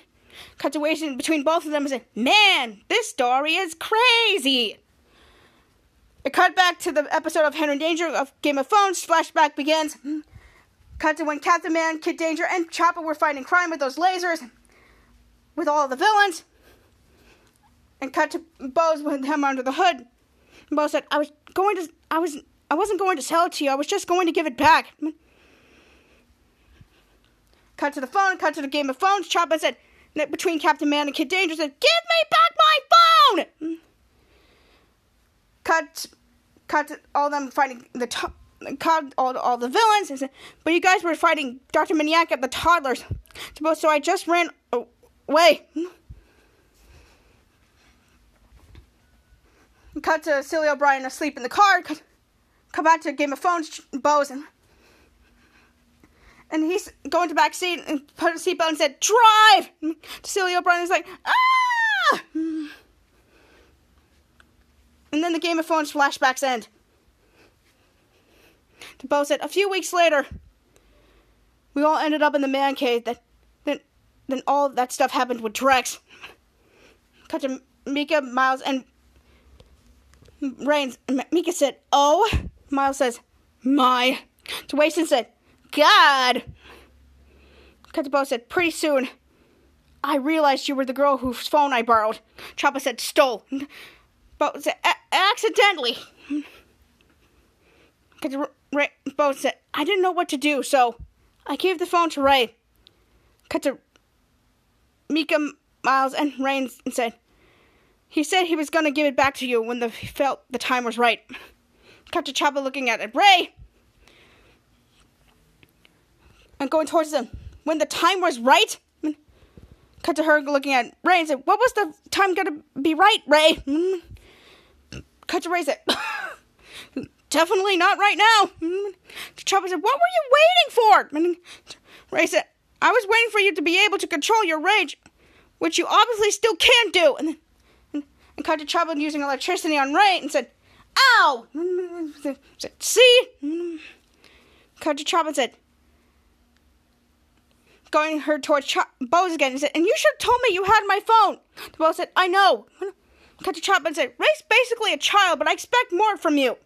Cut to waiting between both of them and said, "Man, this story is crazy." It cut back to the episode of Henry Danger of Game of Phones. Flashback begins. Cut to when Captain Man, Kid Danger, and Chapa were fighting crime with those lasers, with all the villains. And cut to Bose with him under the hood. Bo said, "I was going to, I was, I wasn't going to sell it to you. I was just going to give it back." Cut to the phone. Cut to the Game of Phones. Chapa said, between Captain Man and Kid Danger, said, "Give me back my phone." cut cut to all them fighting the to- cut all, all the villains and said, but you guys were fighting Dr. Maniac at the toddlers so I just ran away cut to Celia O'Brien asleep in the car cut, back to Game of Phones, Bose and and he's going to back seat and put a seatbelt and said drive Celia O'Brien is like ah and then the Game of Phones flashbacks end. The Bo said, a few weeks later, we all ended up in the man cave. That, then, then all that stuff happened with Drex. Cut to Mika, Miles, and Reigns. Mika said, "Oh." Miles says, "My." To Waston said, "God." Cut to Bo said, "Pretty soon." I realized you were the girl whose phone I borrowed. Chapa said, "Stole." Bo said, "A- accidentally. Ray, Bo said, I didn't know what to do, so I gave the phone to Ray. Cut to Mika, Miles, and Reigns and said, he said he was to give it back to you when the, he felt the time was right. Cut to Chapa looking at it. Ray! And going towards them. When the time was right? Cut to her looking at Ray and said, What was the time to be right, Ray? Cut to Ray said, Definitely not right now. Chapa said, What were you waiting for? Ray said, I was waiting for you to be able to control your rage, which you obviously still can't do. And then and, and cut to using electricity on Ray and said, Ow! Said, See? Cut to Chapa and said, going her towards Ch- again and said, And you should have told me you had my phone. The said, I know. Cut to and said, Ray's basically a child, but I expect more from you.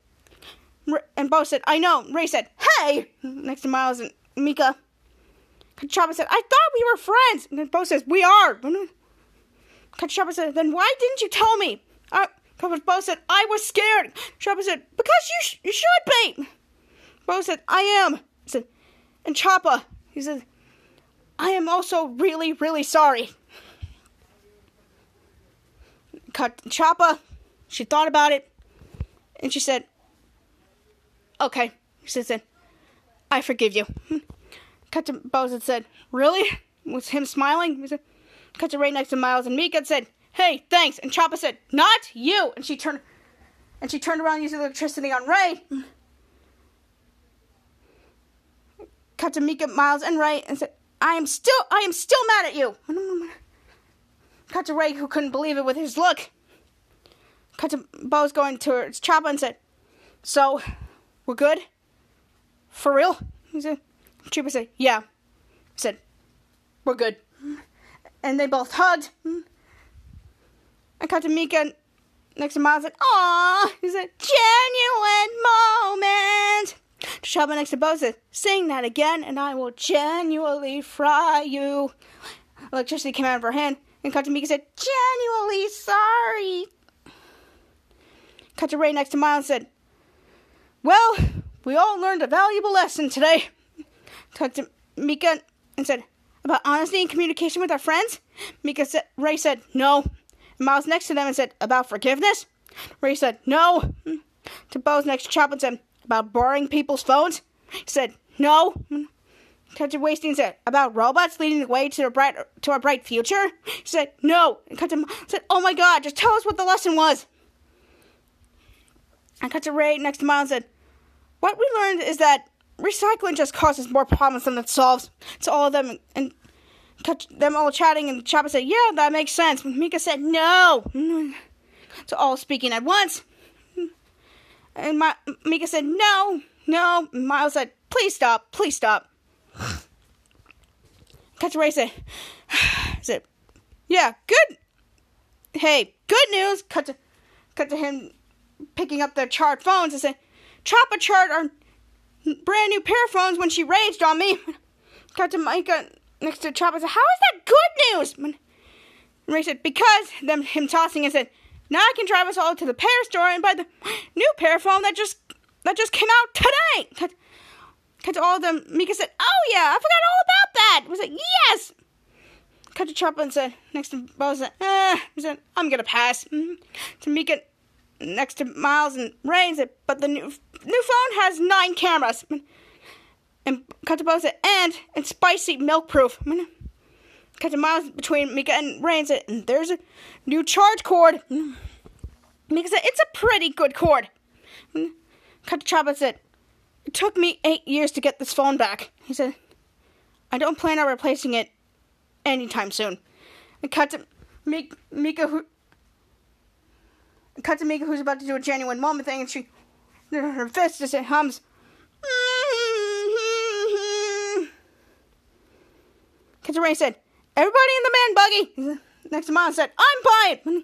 And Bo said, I know. Ray said, Hey! Next to Miles and Mika. Chapa said, I thought we were friends. And Bo says, We are. Chapa said, Then why didn't you tell me? Uh, Bo said, I was scared. Chapa said, Because you, sh- you should be. Bo said, I am. He said, and Chapa, he said, I am also really, really sorry. Cut Chapa, she thought about it, and she said, Okay. She said, I forgive you. Cut to said, Really? Was him smiling? He said, Cut to right next to Miles and Mika said, Hey, thanks. And Chapa said, Not you. And she turned and she turned around using electricity on Ray. Cut to Mika, Miles, and Ray and said, I am still I am still mad at you. Cut to Ray who couldn't believe it with his look. Cut to Bose going towards Chapa and said, So, we're good? For real? He said, Chapa said, Yeah. He said, We're good. And they both hugged. Hmm. I cut to Mika next to Miles and Aw, it's a genuine moment. Chapa next to Bo said, Sing that again and I will genuinely fry you. Electricity came out of her hand and cut to Mika said, Genuinely sorry. Cut to Ray next to Miles said, Well, we all learned a valuable lesson today. Cut to Mika and said, About honesty and communication with our friends? Mika said, Ray said, No. And Miles next to them and said, About forgiveness? Ray said, No. To Bose next to and said, About borrowing people's phones? He said, No. Cut to Wasting said, About robots leading the way to a bright to a bright future? He said, No. And cut to said, Oh my god, just tell us what the lesson was. And cut to Ray next to Miles and said, What we learned is that recycling just causes more problems than it solves. To all of them and them all chatting and Chapa said, Yeah, that makes sense. Mika said, No. To all speaking at once. And Ma- Mika said, No, no. Miles said, Please stop, please stop. Ray said, said, Yeah, good. Hey, good news. Cut to, cut to him picking up the charred phones and said, Chapa charred our brand new pair of phones when she raged on me. Cut to Mika next to Chapa said, How is that good news? And Ray said, Because them him tossing and said, Now I can drive us all to the pear store and buy the new pear phone that just that just came out today. Cut, to all of them. Mika said, Oh yeah, I forgot all about that. Was like, Yes. Cut to Chapa and said, next to Bo said, eh. He said, I'm gonna pass. Mm-hmm. To Mika next to Miles and Ray and said, But the new new phone has nine cameras. And Bo said, and spicy milk proof. I'm gonna Cut to Miles between Mika and Ray and and there's a new charge cord. Mika said, it's a pretty good to Chapa said, it took me eight years to get this phone back. He said, I don't plan on replacing it anytime soon. And cut to Mika, Mika who cut to Mika who's about to do a genuine moment thing and she her fist just hums To Ray said, Everybody in the man buggy. Next to Miles said, I'm fine!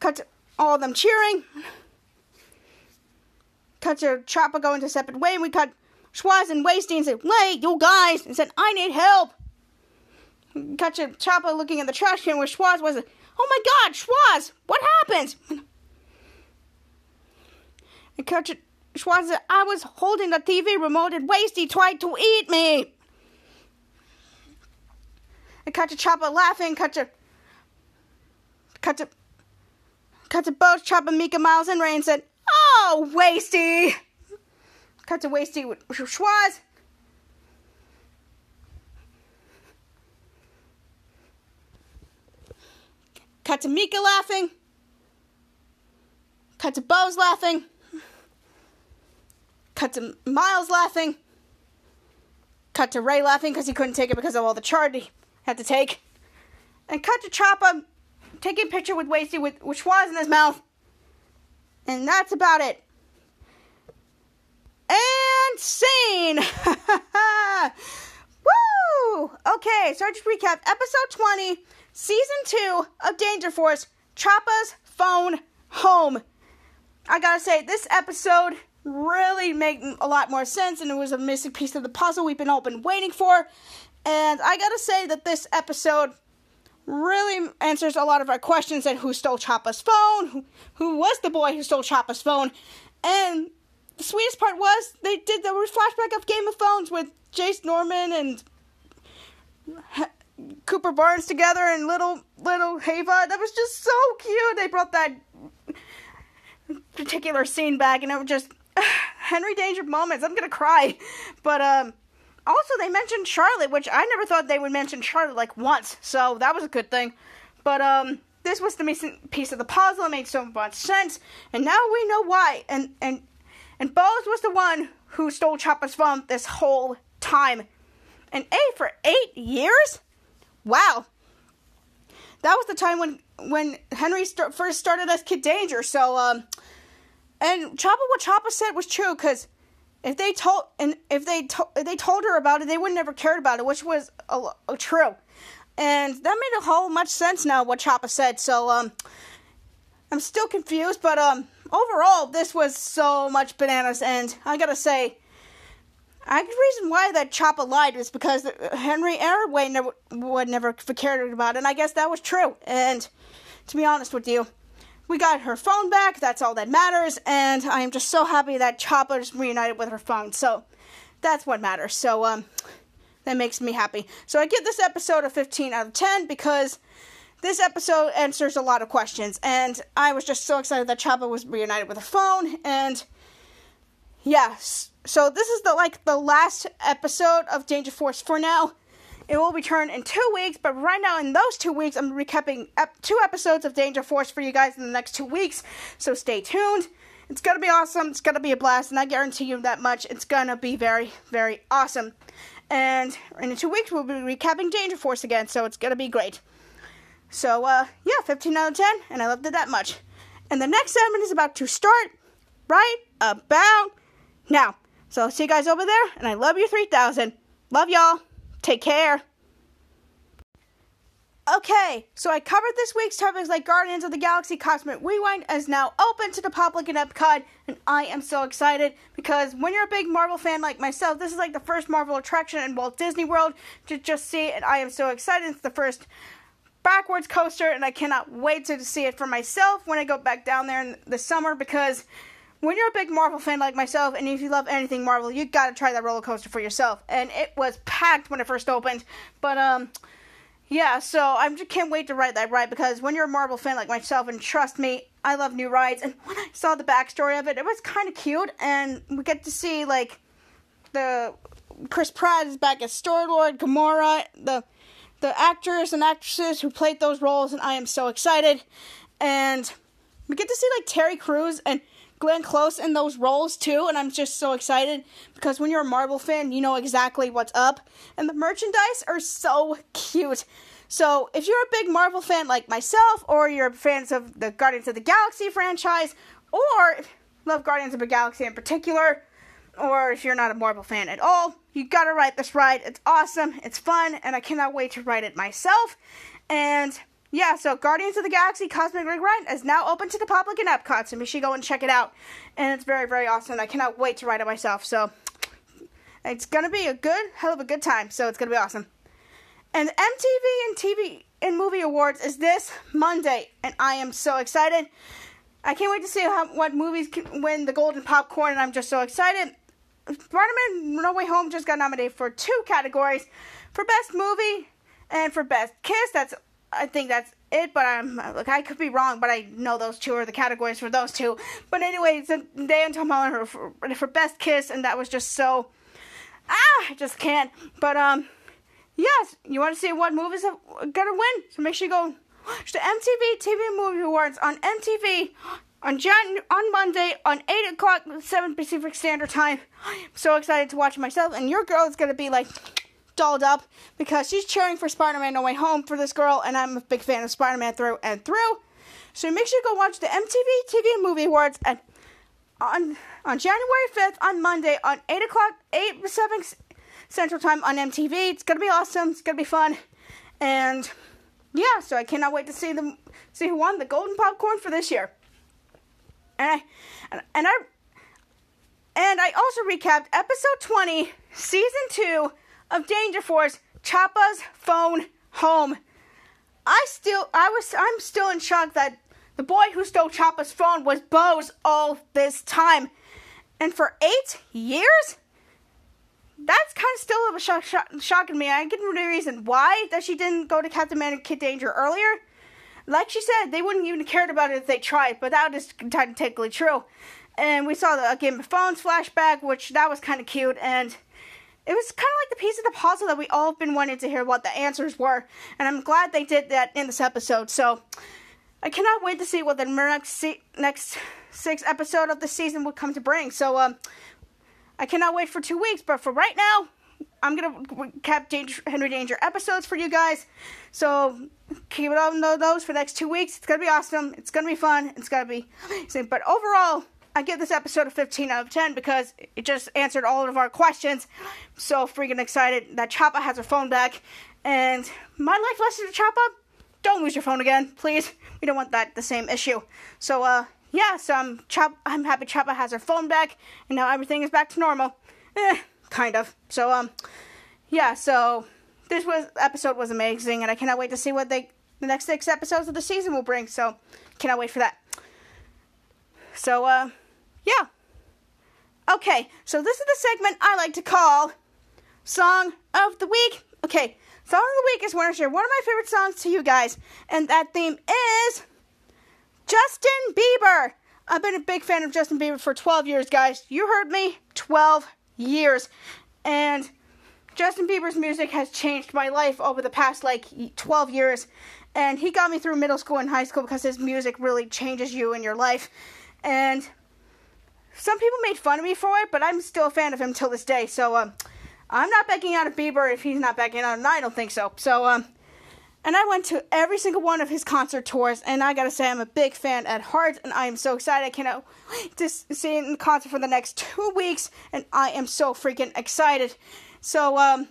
Cut to all of them cheering. Cut to Chapa going to separate way. And we cut Schwoz and Wasty and said, Wait, you guys. And said, I need help. Cut to Chapa looking at the trash can where Schwoz was. Oh my god, Schwoz, what happened? And cut to Schwoz said, I was holding the TV remote and Wasty tried to eat me. Cut to Chapa laughing, cut to cut to cut to both Chapa, Mika, Miles, and Ray and said, Oh, Wasty! Cut to Wasty with Schwoz. Cut to Mika laughing. Cut to Bose laughing. Cut to Miles laughing. Cut to Ray laughing because he couldn't take it because of all the charge he had to take. And cut to Chapa taking a picture with Wasty with, with Schwoz in his mouth. And that's about it. And scene! Woo! Okay, so just recap. Episode 20, Season 2 of Danger Force, Chapa's Phone Home. I gotta say, this episode really made a lot more sense, and it was a missing piece of the puzzle we've been all been waiting for. And I gotta say that this episode really answers a lot of our questions and who stole Chapa's phone, who, who was the boy who stole Chapa's phone, and the sweetest part was they did the flashback of Game of Phones with Jace Norman and Cooper Barnes together and little little Hava. That was just so cute. They brought that particular scene back, and it was just Henry Danger moments. I'm gonna cry, but um. Also, they mentioned Charlotte, which I never thought they would mention Charlotte like once, so that was a good thing. But um, this was the missing piece of the puzzle. It made so much sense, and now we know why. And and and Bose was the one who stole Chapa's phone this whole time. And A for eight years? Wow. That was the time when when Henry st- first started as Kid Danger. So um, and Chapa, what Chapa said was true because if they told and if they to- if they told her about it, they would never cared about it, which was true. And that made a whole much sense now what Chapa said. So um, I'm still confused, but um, overall this was so much bananas. And I gotta say, I the reason why that Chapa lied is because Henry Airway never would never cared about it. And I guess that was true. And to be honest with you, we got her phone back. That's all that matters. And I am just so happy that Chapa's reunited with her phone. So that's what matters. So um, that makes me happy. So I give this episode a 15 out of 10 because this episode answers a lot of questions. And I was just so excited that Chapa was reunited with her phone. And yes. So this is the like the last episode of Danger Force for now. It will return in two weeks, but right now in those two weeks, I'm recapping ep- two episodes of Danger Force for you guys in the next two weeks. So stay tuned. It's gonna be awesome. It's gonna be a blast, and I guarantee you that much. It's gonna be very, very awesome. And in two weeks, we'll be recapping Danger Force again, so it's gonna be great. So, uh, yeah, 15 out of 10, and I loved it that much. And the next segment is about to start right about now. So, I'll see you guys over there, and I love you 3000. Love y'all. Take care. Okay, so I covered this week's topics like Guardians of the Galaxy Cosmic Rewind is now open to the public in Epcot, and I am so excited because when you're a big Marvel fan like myself, this is like the first Marvel attraction in Walt Disney World to just see, and I am so excited. It's the first backwards coaster, and I cannot wait to see it for myself when I go back down there in the summer because when you're a big Marvel fan like myself, and if you love anything Marvel, you gotta try that roller coaster for yourself. And it was packed when it first opened, but um, yeah. So I just can't wait to ride that ride because when you're a Marvel fan like myself, and trust me, I love new rides. And when I saw the backstory of it, it was kind of cute, and we get to see like the Chris Pratt is back as Star Lord, Gamora, the the actors and actresses who played those roles, and I am so excited. And we get to see like Terry Crews and Glenn Close in those roles too, and I'm just so excited because when you're a Marvel fan, you know exactly what's up, and the merchandise are so cute. So if you're a big Marvel fan like myself, or you're fans of the Guardians of the Galaxy franchise, or love Guardians of the Galaxy in particular, or if you're not a Marvel fan at all, you gotta ride this ride. It's awesome, it's fun, and I cannot wait to ride it myself. And yeah, so Guardians of the Galaxy Cosmic Ride is now open to the public in Epcot, so you go and check it out. And it's very, very awesome. I cannot wait to ride it myself. So it's gonna be a good, hell of a good time. So it's gonna be awesome. And MTV and TV and Movie Awards is this Monday, and I am so excited. I can't wait to see how, what movies can win the Golden Popcorn, and I'm just so excited. Spider-Man No Way Home just got nominated for two categories, for Best Movie and for Best Kiss. That's I think that's it, but I'm like I could be wrong, but I know those two are the categories for those two. But anyway, Zendaya and Tom Holland for, for Best Kiss, and that was just so ah, I just can't. But um, yes, you want to see what movies are gonna win? So make sure you go watch the MTV TV Movie Awards on MTV on Jan on Monday on eight o'clock seven Pacific Standard Time. I'm so excited to watch myself, and your girl is gonna be like dolled up because she's cheering for Spider-Man No Way Home for this girl, and I'm a big fan of Spider-Man through and through. So make sure you go watch the MTV TV and Movie Awards at on on January 5th on Monday on 8 o'clock 8 7 Central Time on MTV. It's gonna be awesome. It's gonna be fun, and yeah. So I cannot wait to see them see who won the Golden Popcorn for this year. And I and, and I and I also recapped episode 20, season 2 of Danger Force, Chapa's phone home. I still I was I'm still in shock that the boy who stole Chapa's phone was Bose all this time. And for eight years? That's kind of still a shock, shock, shocking me. I get the reason why that she didn't go to Captain Man and Kid Danger earlier. Like she said, they wouldn't even cared about it if they tried, but that is technically true. And we saw the Game of Thrones flashback, which that was kind of cute, and it was kind of like the piece of the puzzle that we all have been wanting to hear what the answers were. And I'm glad they did that in this episode. So I cannot wait to see what the next se- next six episode of the season will come to bring. So um, I cannot wait for two weeks. But for right now, I'm gonna cap Danger, Henry Danger episodes for you guys. So keep it on those for the next two weeks. It's gonna be awesome. It's gonna be fun. It's gonna be amazing. But overall, I give this episode a 15 out of 10 because it just answered all of our questions. So freaking excited that Chapa has her phone back. And my life lesson to Chapa: don't lose your phone again, please. We don't want that the same issue. So uh, yeah, so I'm Chop. I'm happy Chapa has her phone back, and now everything is back to normal. Eh, kind of. So um, yeah. So this was episode was amazing, and I cannot wait to see what they the next six episodes of the season will bring. So cannot wait for that. So uh, yeah. Okay, so this is the segment I like to call Song of the Week. Okay, Song of the Week is when I share one of my favorite songs to you guys, and that theme is Justin Bieber. I've been a big fan of Justin Bieber for 12 years, guys. You heard me, 12 years. And Justin Bieber's music has changed my life over the past like 12 years. And he got me through middle school and high school because his music really changes you in your life. And some people made fun of me for it, but I'm still a fan of him till this day. So um, I'm not backing out of Bieber if he's not backing out, and I don't think so. So um, and I went to every single one of his concert tours, and I gotta say I'm a big fan at heart, and I am so excited. I cannot wait to see him in concert for the next two weeks, and I am so freaking excited. So um,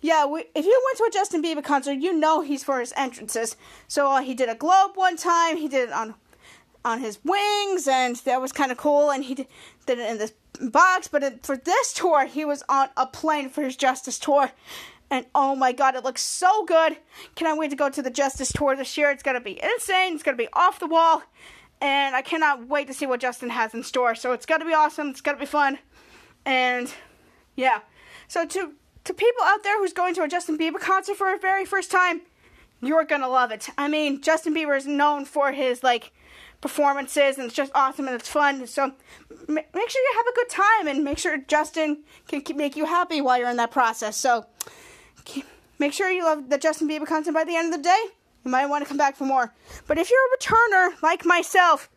yeah, we, if you went to a Justin Bieber concert, you know he's for his entrances. So uh, he did a globe one time, he did it on on his wings, and that was kind of cool. And he did, it in this box. But it, for this tour, he was on a plane for his Justice tour. And oh my god, it looks so good. Cannot wait to go to the Justice tour this year. It's gonna be insane. It's gonna be off the wall. And I cannot wait to see what Justin has in store. So it's gonna be awesome. It's gonna be fun. And yeah. So to to people out there who's going to a Justin Bieber concert for a very first time, you're gonna love it. I mean, Justin Bieber is known for his like performances and it's just awesome and it's fun. So make sure you have a good time and make sure Justin can make you happy while you're in that process. So make sure you love the Justin Bieber content by the end of the day. You might want to come back for more. But if you're a returner like myself,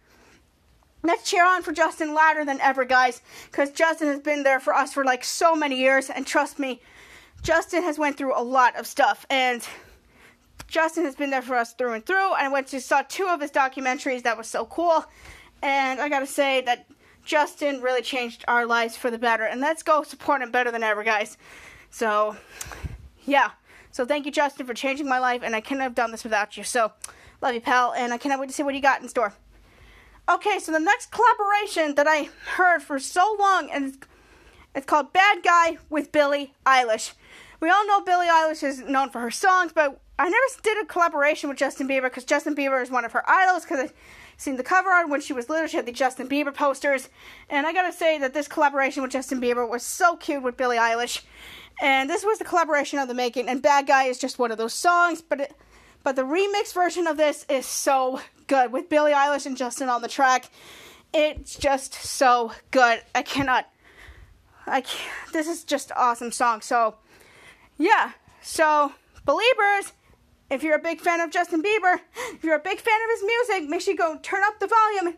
let's cheer on for Justin louder than ever, guys. Because Justin has been there for us for like so many years, and trust me, Justin has went through a lot of stuff, and Justin has been there for us through and through. I went to saw two of his documentaries that was so cool, and I gotta say that Justin really changed our lives for the better. And let's go support him better than ever, guys. So yeah. So thank you, Justin, for changing my life, and I couldn't have done this without you. So love you, pal, and I cannot wait to see what you got in store. Okay, so the next collaboration that I heard for so long, and it's called Bad Guy with Billie Eilish. We all know Billie Eilish is known for her songs, but I never did a collaboration with Justin Bieber because Justin Bieber is one of her idols. Because I seen the cover art when she was little, she had the Justin Bieber posters, and I gotta say that this collaboration with Justin Bieber was so cute with Billie Eilish. And this was the collaboration of the making. And Bad Guy is just one of those songs, but it, but the remix version of this is so good with Billie Eilish and Justin on the track. It's just so good. I cannot. I can't, this is just awesome song. So yeah. So believers, if you're a big fan of Justin Bieber, if you're a big fan of his music, make sure you go turn up the volume.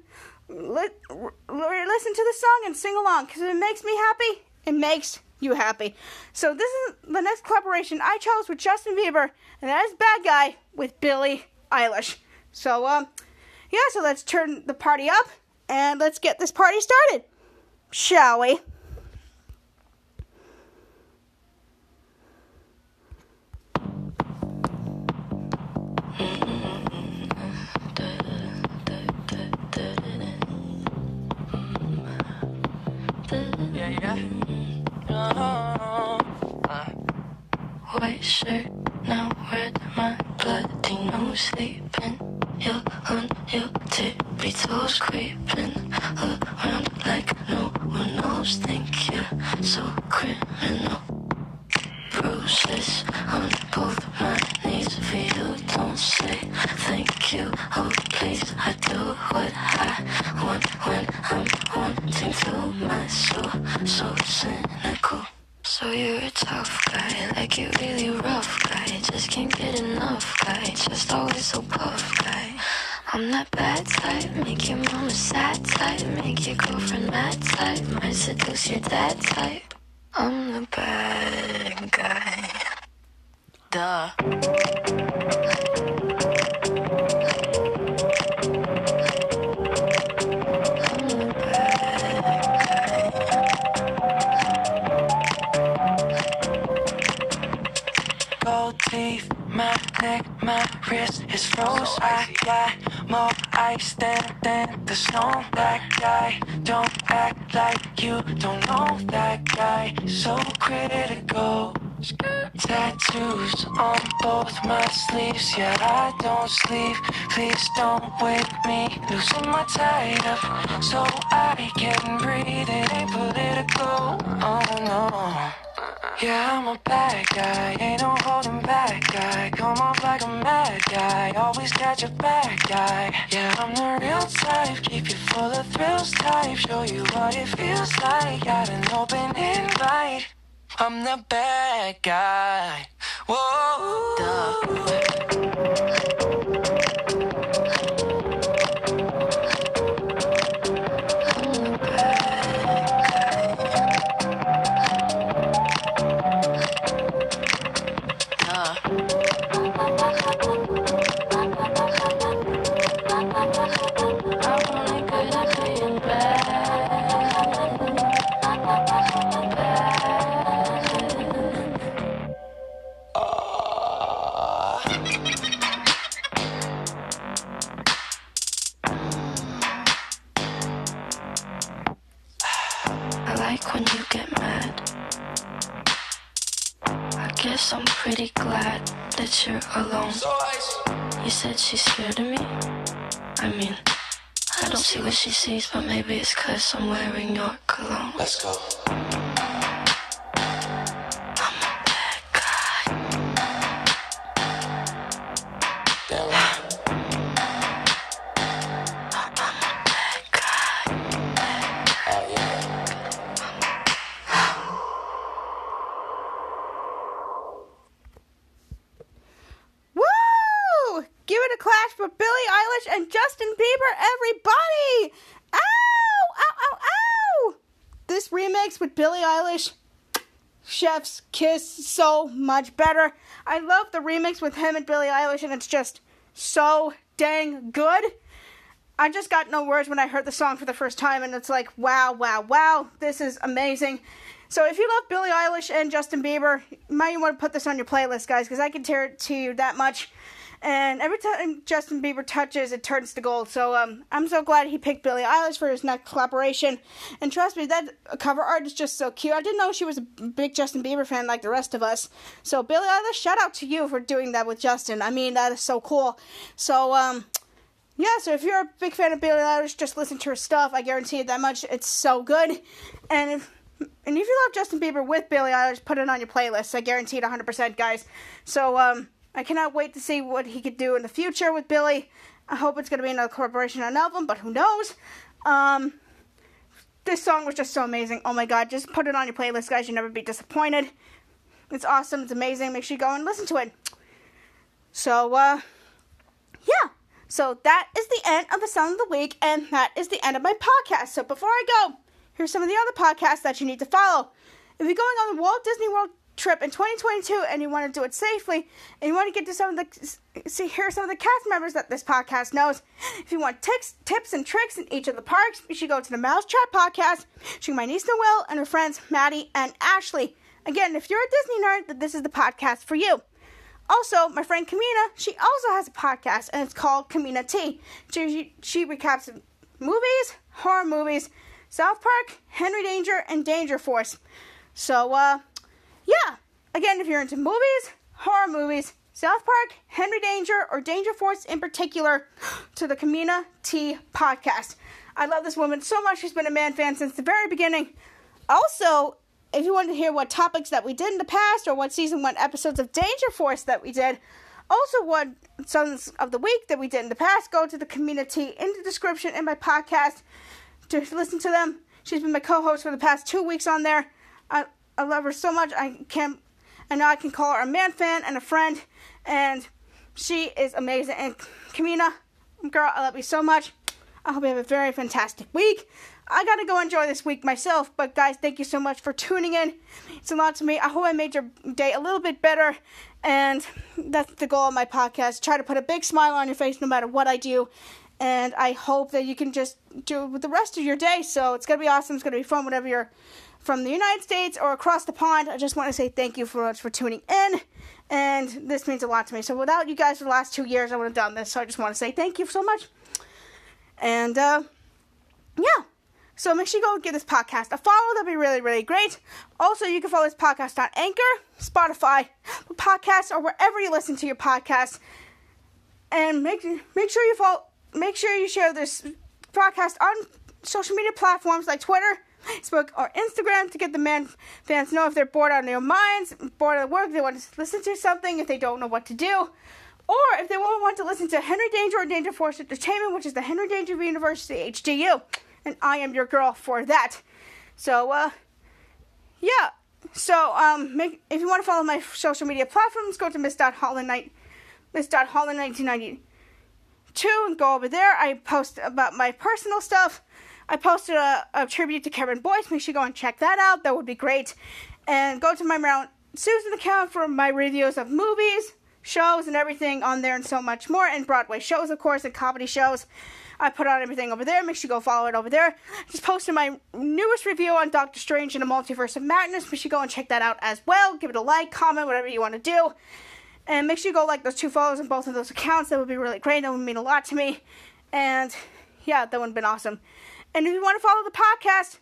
Li- listen to the song and sing along because it makes me happy. It makes you happy. So this is the next collaboration I chose with Justin Bieber, and that is Bad Guy with Billie Eilish. So um, yeah, so let's turn the party up and let's get this party started, shall we?
White uh-huh. shirt, now where'd my bloody nose sleeping?
On creeping around like no one knows. Think you're so criminal. Bruises on both my knees for you. Don't say thank you. Oh, please, I do what I want when I'm wanting to. My soul, so cynical. So you're a tough guy, like you really rough guy. Just can't get enough guy, just always so puff guy. I'm that bad type, make your mama sad type, make your girlfriend mad type, might seduce your dad type. I'm the bad guy. Duh. I'm the bad guy.
Gold teeth, my neck, my wrist is froze. I got more ice than, than snow. That guy, don't act like you don't know that guy. So critical. Tattoos on both my sleeves. Yeah, I don't sleep. Please don't wake me. Losing my tide up so I can breathe. It ain't political. Oh no. Yeah, I'm a bad guy, ain't no holding back guy. Come off always got your back guy. Yeah, I'm the real type, keep you full of thrills type. Show you what it feels like, got an open invite. I'm the bad guy. Whoa.
See what she sees, but maybe it's cause I'm wearing your cologne.
Let's go.
So much better. I love the remix with him and Billie Eilish, and it's just so dang good. I just got no words when I heard the song for the first time, and it's like, wow, wow, wow, this is amazing. So if you love Billie Eilish and Justin Bieber, you might want to put this on your playlist, guys, because I can tear it to you that much. And every time Justin Bieber touches, it turns to gold. So um, I'm so glad he picked Billie Eilish for his next collaboration. And trust me, that cover art is just so cute. I didn't know she was a big Justin Bieber fan like the rest of us. So Billie Eilish, shout out to you for doing that with Justin. I mean, that is so cool. So um, yeah, so if you're a big fan of Billie Eilish, just listen to her stuff. I guarantee you that much. It's so good. And if and if you love Justin Bieber with Billie Eilish, put it on your playlist. I guarantee it 100%, guys. So um, I cannot wait to see what he could do in the future with Billie. I hope it's going to be another collaboration on an album, but who knows? Um, this song was just so amazing. Oh my god, just put it on your playlist, guys. You'll never be disappointed. It's awesome. It's amazing. Make sure you go and listen to it. So, uh, yeah. So that is the end of the Song of the Week, and that is the end of my podcast. So before I go, here's some of the other podcasts that you need to follow. If you're going on the Walt Disney World trip in 2022 and you want to do it safely, and you want to get to some of the see here are some of the cast members that this podcast knows. If you want tips, tips and tricks in each of the parks, you should go to the MouseTrapped podcast. Shoot my niece Noelle and her friends Maddie and Ashley. Again, if you're a Disney nerd, then this is the podcast for you. Also, my friend Kemina, she also has a podcast, and it's called Kemina T. She, she recaps movies, horror movies, South Park, Henry Danger, and Danger Force. So, uh, yeah. Again, if you're into movies, horror movies, South Park, Henry Danger, or Danger Force in particular to the Kemina T podcast. I love this woman so much. She's been a man fan since the very beginning. Also, if you want to hear what topics that we did in the past or what season one episodes of Danger Force that we did, also what songs of the week that we did in the past, go to the community in the description in my podcast to listen to them. She's been my co-host for the past two weeks on there. I, I love her so much. I can't and now I can call her a man fan and a friend, and she is amazing. And Kemina, girl, I love you so much. I hope you have a very fantastic week. I gotta go enjoy this week myself, but guys, thank you so much for tuning in. It's a lot to me. I hope I made your day a little bit better, and that's the goal of my podcast. Try to put a big smile on your face no matter what I do, and I hope that you can just do it with the rest of your day. So it's gonna be awesome. It's gonna be fun, whatever you're from the United States or across the pond. I just want to say thank you for for tuning in, and this means a lot to me. So without you guys for the last two years, I would have done this. So I just want to say thank you so much. And uh, yeah. So make sure you go give this podcast a follow. That'd be really, really great. Also, you can follow this podcast on Anchor, Spotify, podcasts, or wherever you listen to your podcast. And make make sure you follow. Make sure you share this podcast on social media platforms like Twitter, Facebook, or Instagram to get the man fans know if they're bored out of their minds, bored of work, they want to listen to something, if they don't know what to do. Or if they want to listen to Henry Danger or Danger Force Entertainment, which is the Henry Danger University HDU. And I am your girl for that. So, uh, yeah. So, um, make, if you want to follow my social media platforms, go to Miss.Holland, Miss.Holland 1992 and go over there. I post about my personal stuff. I posted a, a tribute to Karen Boyce. Make sure you go and check that out. That would be great. And go to my Marilyn Susan account for my reviews of movies, shows, and everything on there, and so much more. And Broadway shows, of course, and comedy shows. I put on everything over there. Make sure you go follow it over there. Just posted my newest review on Doctor Strange and the Multiverse of Madness. Make sure you go and check that out as well. Give it a like, comment, whatever you want to do. And make sure you go like those two follows on both of those accounts. That would be really great. That would mean a lot to me. And yeah, that would have been awesome. And if you want to follow the podcast,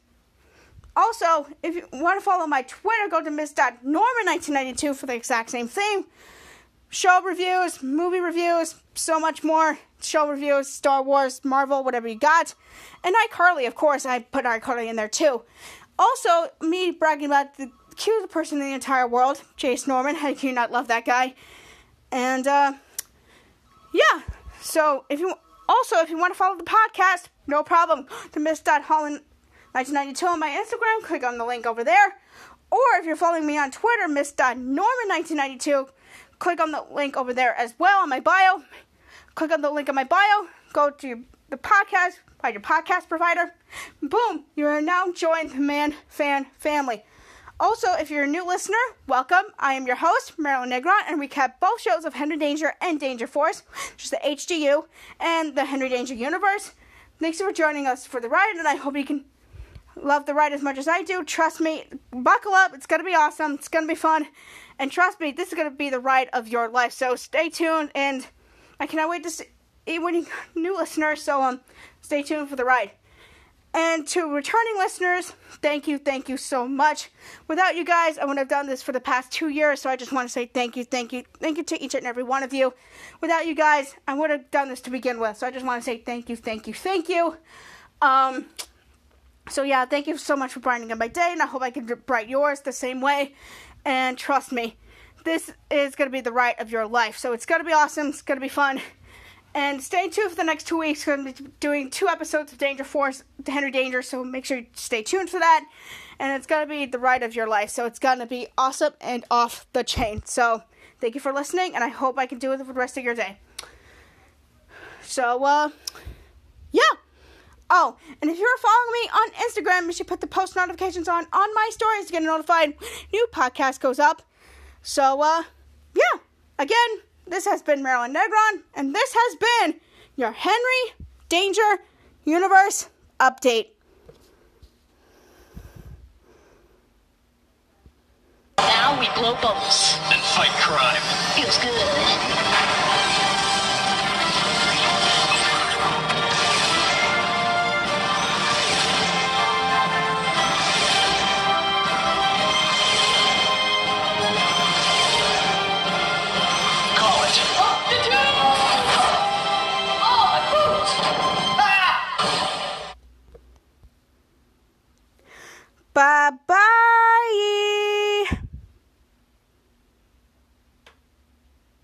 also, if you want to follow my Twitter, go to Miss.Norman1992 for the exact same thing. Show reviews, movie reviews, so much more. Show reviews, Star Wars, Marvel, whatever you got. And iCarly, of course, I put iCarly in there too. Also, me bragging about the cutest person in the entire world, Chase Norman. How can you not love that guy? And, uh, yeah. So, if you also, if you want to follow the podcast, no problem. To Miss.Holland1992 on my Instagram, click on the link over there. Or if you're following me on Twitter, Miss Miss.Norman1992, click on the link over there as well on my bio. Click on the link in my bio, go to the podcast, find your podcast provider. Boom, you are now joined the Man Fan family. Also, if you're a new listener, welcome. I am your host, Marilyn Negron, and we recap both shows of Henry Danger and Danger Force, which is the HDU and the Henry Danger universe. Thanks for joining us for the ride, and I hope you can love the ride as much as I do. Trust me, buckle up. It's going to be awesome. It's going to be fun. And trust me, this is going to be the ride of your life. So stay tuned, and I cannot wait to see any new listeners. So um, stay tuned for the ride. And to returning listeners, thank you, thank you so much. Without you guys, I wouldn't have done this for the past two years, so I just want to say thank you, thank you, thank you to each and every one of you. Without you guys, I would have done this to begin with, so I just want to say thank you, thank you, thank you. Um, so yeah, thank you so much for brightening up my day, and I hope I can brighten yours the same way. And trust me, this is going to be the right of your life, so it's going to be awesome, it's going to be fun. And stay tuned for the next two weeks. We're going to be doing two episodes of Danger Force, Henry Danger, so make sure you stay tuned for that. And it's going to be the ride of your life, so it's going to be awesome and off the chain. So thank you for listening, and I hope I can do it for the rest of your day. So, uh, yeah. Oh, and if you're following me on Instagram, you should put the post notifications on on my stories to get notified new podcast goes up. So, uh, yeah. Again, this has been Marilyn Negron, and this has been your Henry Danger Universe update.
Now we blow bubbles.
and fight crime.
Feels good. Bye bye.